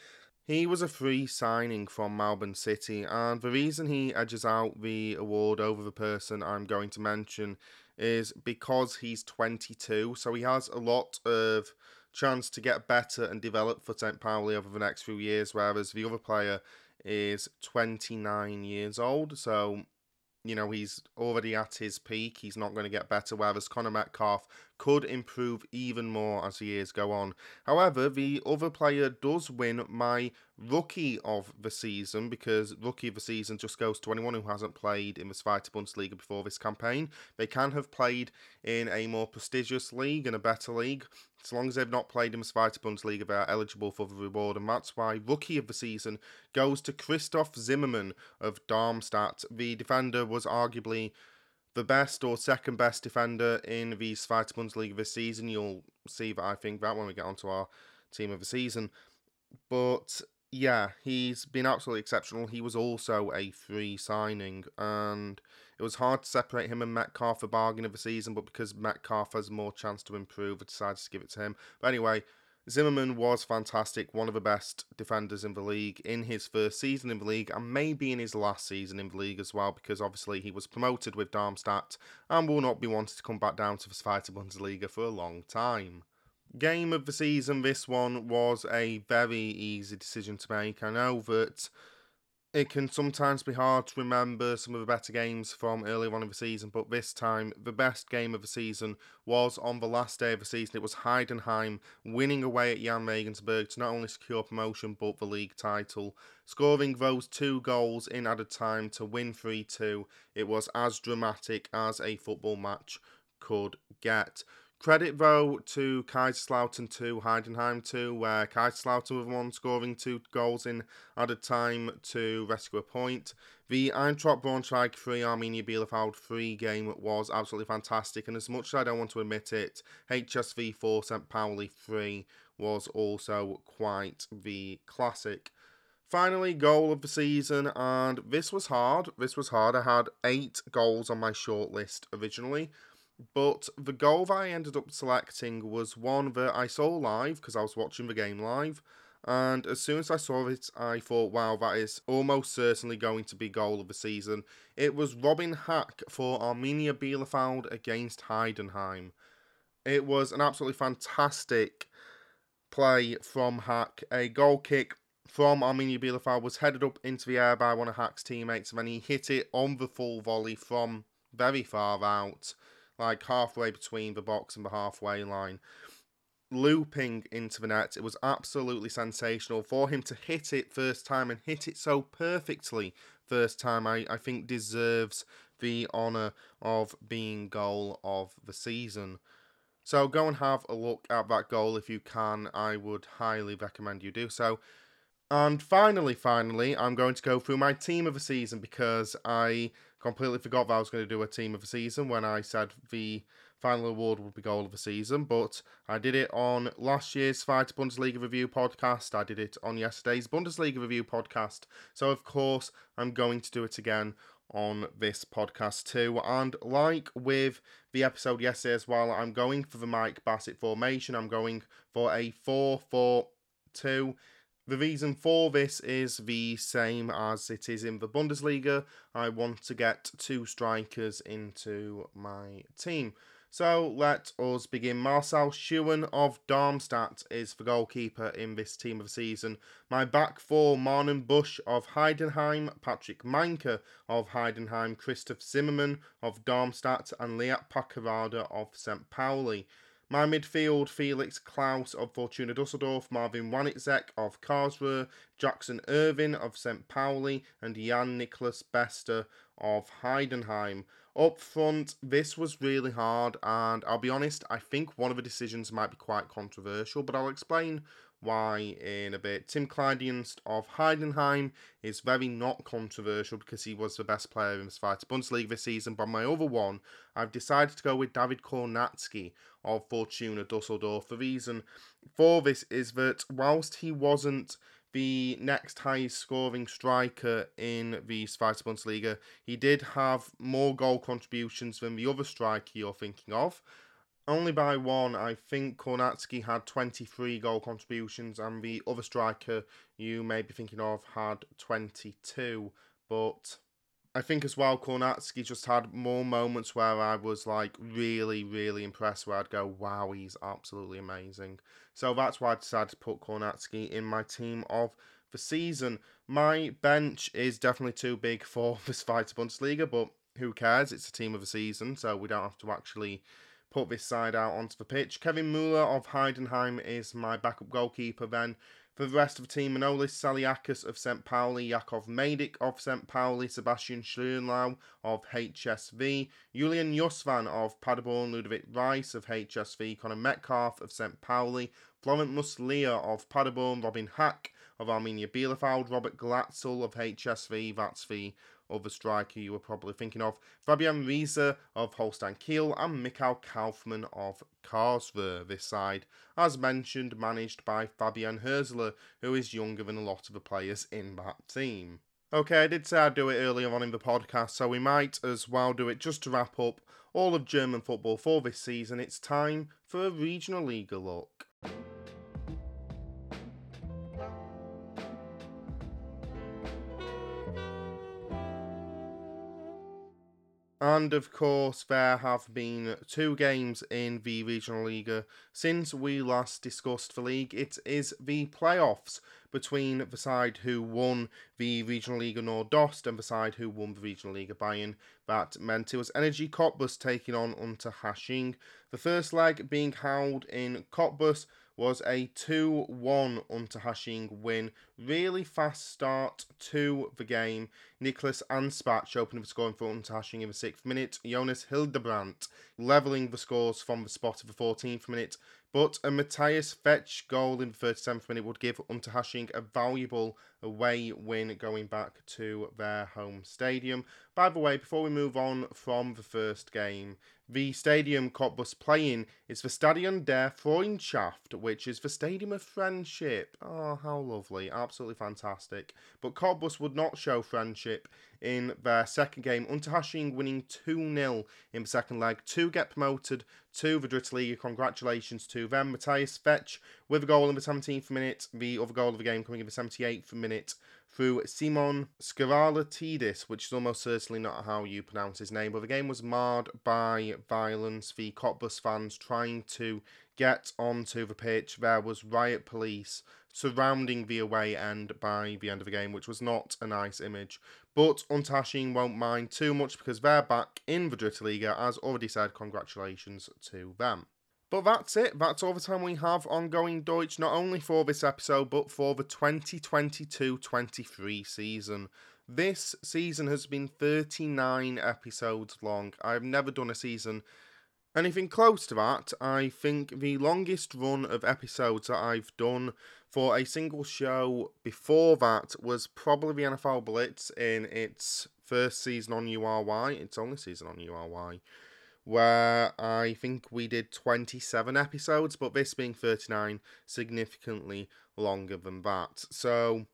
He was a free signing from Melbourne City, and the reason he edges out the award over the person I'm going to mention is because he's 22, so he has a lot of chance to get better and develop for St. Pauli over the next few years, whereas the other player is 29 years old, so you know, he's already at his peak. He's not going to get better, whereas Connor Metcalfe could improve even more as the years go on. However, the other player does win my rookie of the season because rookie of the season just goes to anyone who hasn't played in the Zweite Bundesliga before this campaign. They can have played in a more prestigious league and a better league. As long as they've not played in the Zweite Bundesliga, they are eligible for the reward, and that's why rookie of the season goes to Christoph Zimmermann of Darmstadt. The defender was arguably the best or second best defender in the Zweite Bundesliga this season. You'll see that I think that when we get onto our team of the season. But yeah, he's been absolutely exceptional. He was also a free signing, and it was hard to separate him and Metcalfe for bargain of the season. But because Metcalfe has more chance to improve, I decided to give it to him. But anyway, Zimmermann was fantastic, one of the best defenders in the league in his first season in the league, and maybe in his last season in the league as well, because obviously he was promoted with Darmstadt and will not be wanting to come back down to the Zweite Bundesliga for a long time. Game of the season, this one was a very easy decision to make. I know that it can sometimes be hard to remember some of the better games from earlier on in the season, but this time the best game of the season was on the last day of the season. It was Heidenheim winning away at Jahn Regensburg to not only secure promotion but the league title. Scoring those two goals in added time to win 3 2, it was as dramatic as a football match could get. Credit though to Kaiserslautern 2, Heidenheim 2, where Kaiserslautern the one scoring two goals in added time to rescue a point. The Eintracht Braunschweig 3, Arminia Bielefeld 3 game was absolutely fantastic, and as much as I don't want to admit it, HSV 4 St. Pauli 3 was also quite the classic. Finally, goal of the season, and this was hard. This was hard. I had eight goals on my shortlist originally. But the goal that I ended up selecting was one that I saw live because I was watching the game live. And as soon as I saw it, I thought, wow, that is almost certainly going to be goal of the season. It was Robin Hack for Arminia Bielefeld against Heidenheim. It was an absolutely fantastic play from Hack. A goal kick from Arminia Bielefeld was headed up into the air by one of Hack's teammates, and then he hit it on the full volley from very far out, like halfway between the box and the halfway line, looping into the net. It was absolutely sensational for him to hit it first time and hit it so perfectly first time. I, I think deserves the honour of being goal of the season. So go and have a look at that goal if you can. I would highly recommend you do so. And finally, finally, I'm going to go through my team of the season because I completely forgot that I was going to do a team of the season when I said the final award would be goal of the season. But I did it on last year's Zweite Bundesliga Review podcast. I did it on yesterday's Bundesliga Review podcast. So, of course, I'm going to do it again on this podcast too. And like with the episode yesterday as well, I'm going for the Mike Bassett formation. I'm going for a 4 4 2. The reason for this is the same as it is in the Bundesliga. I want to get two strikers into my team. So let us begin. Marcel Schuhen of Darmstadt is the goalkeeper in this team of the season. My back four, Marnon Busch of Heidenheim, Patrick Mainka of Heidenheim, Christoph Zimmermann of Darmstadt, and Leart Paqarada of St. Pauli. My midfield, Felix Klaus of Fortuna Dusseldorf, Marvin Wanitzek of Karlsruhe, Jackson Irvine of St. Pauli, and Jan Niklas Beste of Heidenheim. Up front, this was really hard, and I'll be honest, I think one of the decisions might be quite controversial, but I'll explain why in a bit. Tim Kleindienst of Heidenheim is very not controversial because he was the best player in the Zweite Bundesliga this season, but my other one, I've decided to go with Dawid Kownacki of Fortuna Dusseldorf. The reason for this is that whilst he wasn't the next highest scoring striker in the Zweite Bundesliga. He did have more goal contributions than the other striker you're thinking of. Only by one, I think Kownacki had 23 goal contributions, and the other striker you may be thinking of had 22. But I think as well, Kownacki just had more moments where I was like really, really impressed, where I'd go, wow, he's absolutely amazing. So that's why I decided to put Kownacki in my team of the season. My bench is definitely too big for this Zweite Bundesliga, but who cares? It's a team of the season, so we don't have to actually put this side out onto the pitch. Kevin Müller of Heidenheim is my backup goalkeeper then. For the rest of the team, Manolis Saliakas of St. Pauli, Jakov Medic of St. Pauli, Sebastian Schonlau of HSV, Julian Justvan of Paderborn, Ludovit Reis of HSV, Connor Metcalfe of St. Pauli, Florent Muslija of Paderborn, Robin Hack of Arminia Bielefeld, Robert Glatzel of HSV, that's the other striker you were probably thinking of, Fabian Reese of Holstein Kiel, and Mikkel Kaufmann of Karlsruhe. This side, as mentioned, managed by Fabian Hürzeler, who is younger than a lot of the players in that team. Okay, I did say I'd do it earlier on in the podcast, so we might as well do it just to wrap up all of German football for this season. It's time for a Regionalliga look. And of course, there have been two games in the Regionalliga since we last discussed the league. It is the playoffs between the side who won the Regionalliga Nordost and the side who won the Regionalliga Bayern. That meant it was Energie Cottbus taking on Unterhaching. The first leg being held in Cottbus was a 2 1 Unterhaching win. Really fast start to the game. Nicholas and Anspach opening the scoring for Unterhaching in the 6th minute. Jonas Hildebrandt levelling the scores from the spot of the 14th minute. But a Mathias Fetsch goal in the 37th minute would give Unterhaching a valuable away win going back to their home stadium. By the way, before we move on from the first game, the stadium Cottbus playing is the Stadion der Freundschaft, which is the Stadium of Friendship. Oh, how lovely. Absolutely fantastic. But Cottbus would not show friendship in their second game. Unterhaching winning 2 0 in the second leg to get promoted to the Dritte. Congratulations to them. Mathias Fetsch with a goal in the 17th minute, the other goal of the game coming in the 78th minute through Simon Skiralatidis, which is almost certainly not how you pronounce his name, but the game was marred by violence. The Cottbus fans trying to get onto the pitch, there was riot police surrounding the away end by the end of the game, which was not a nice image. But Unterhaching won't mind too much because they're back in the Dritte Liga. As already said, congratulations to them. But that's it. That's all the time we have on Going Deutsch, not only for this episode, but for the 2022 23 season. This season has been 39 episodes long. I've never done a season anything close to that. I think the longest run of episodes that I've done for a single show before that was probably the NFL Blitz in its first season on URY. Its only season on URY. Where I think we did 27 episodes, but this being 39, significantly longer than that. So,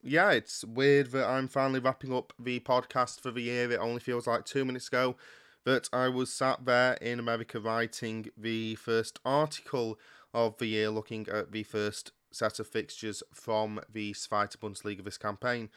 yeah, it's weird that I'm finally wrapping up the podcast for the year. It only feels like two minutes ago that I was sat there in America writing the first article of the year, looking at the first set of fixtures from the Zweite Bundesliga this campaign.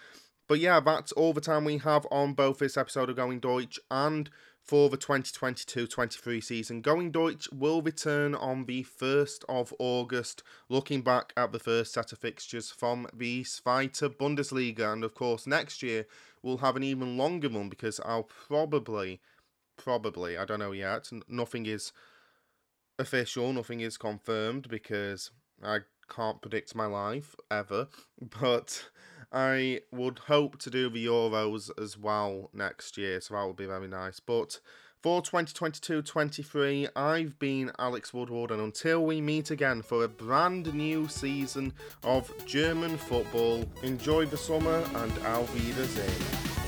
But yeah, that's all the time we have on both this episode of Going Deutsch and for the 2022-23 season. Going Deutsch will return on the 1st of August, looking back at the first set of fixtures from the Zweite Bundesliga. And of course, next year we'll have an even longer one because I'll probably, probably, I don't know yet, nothing is official, nothing is confirmed because I can't predict my life ever, but I would hope to do the Euros as well next year, so that would be very nice. But for 2022 23, I've been Alex Woodward, and until we meet again for a brand new season of German football, enjoy the summer and Auf Wiedersehen.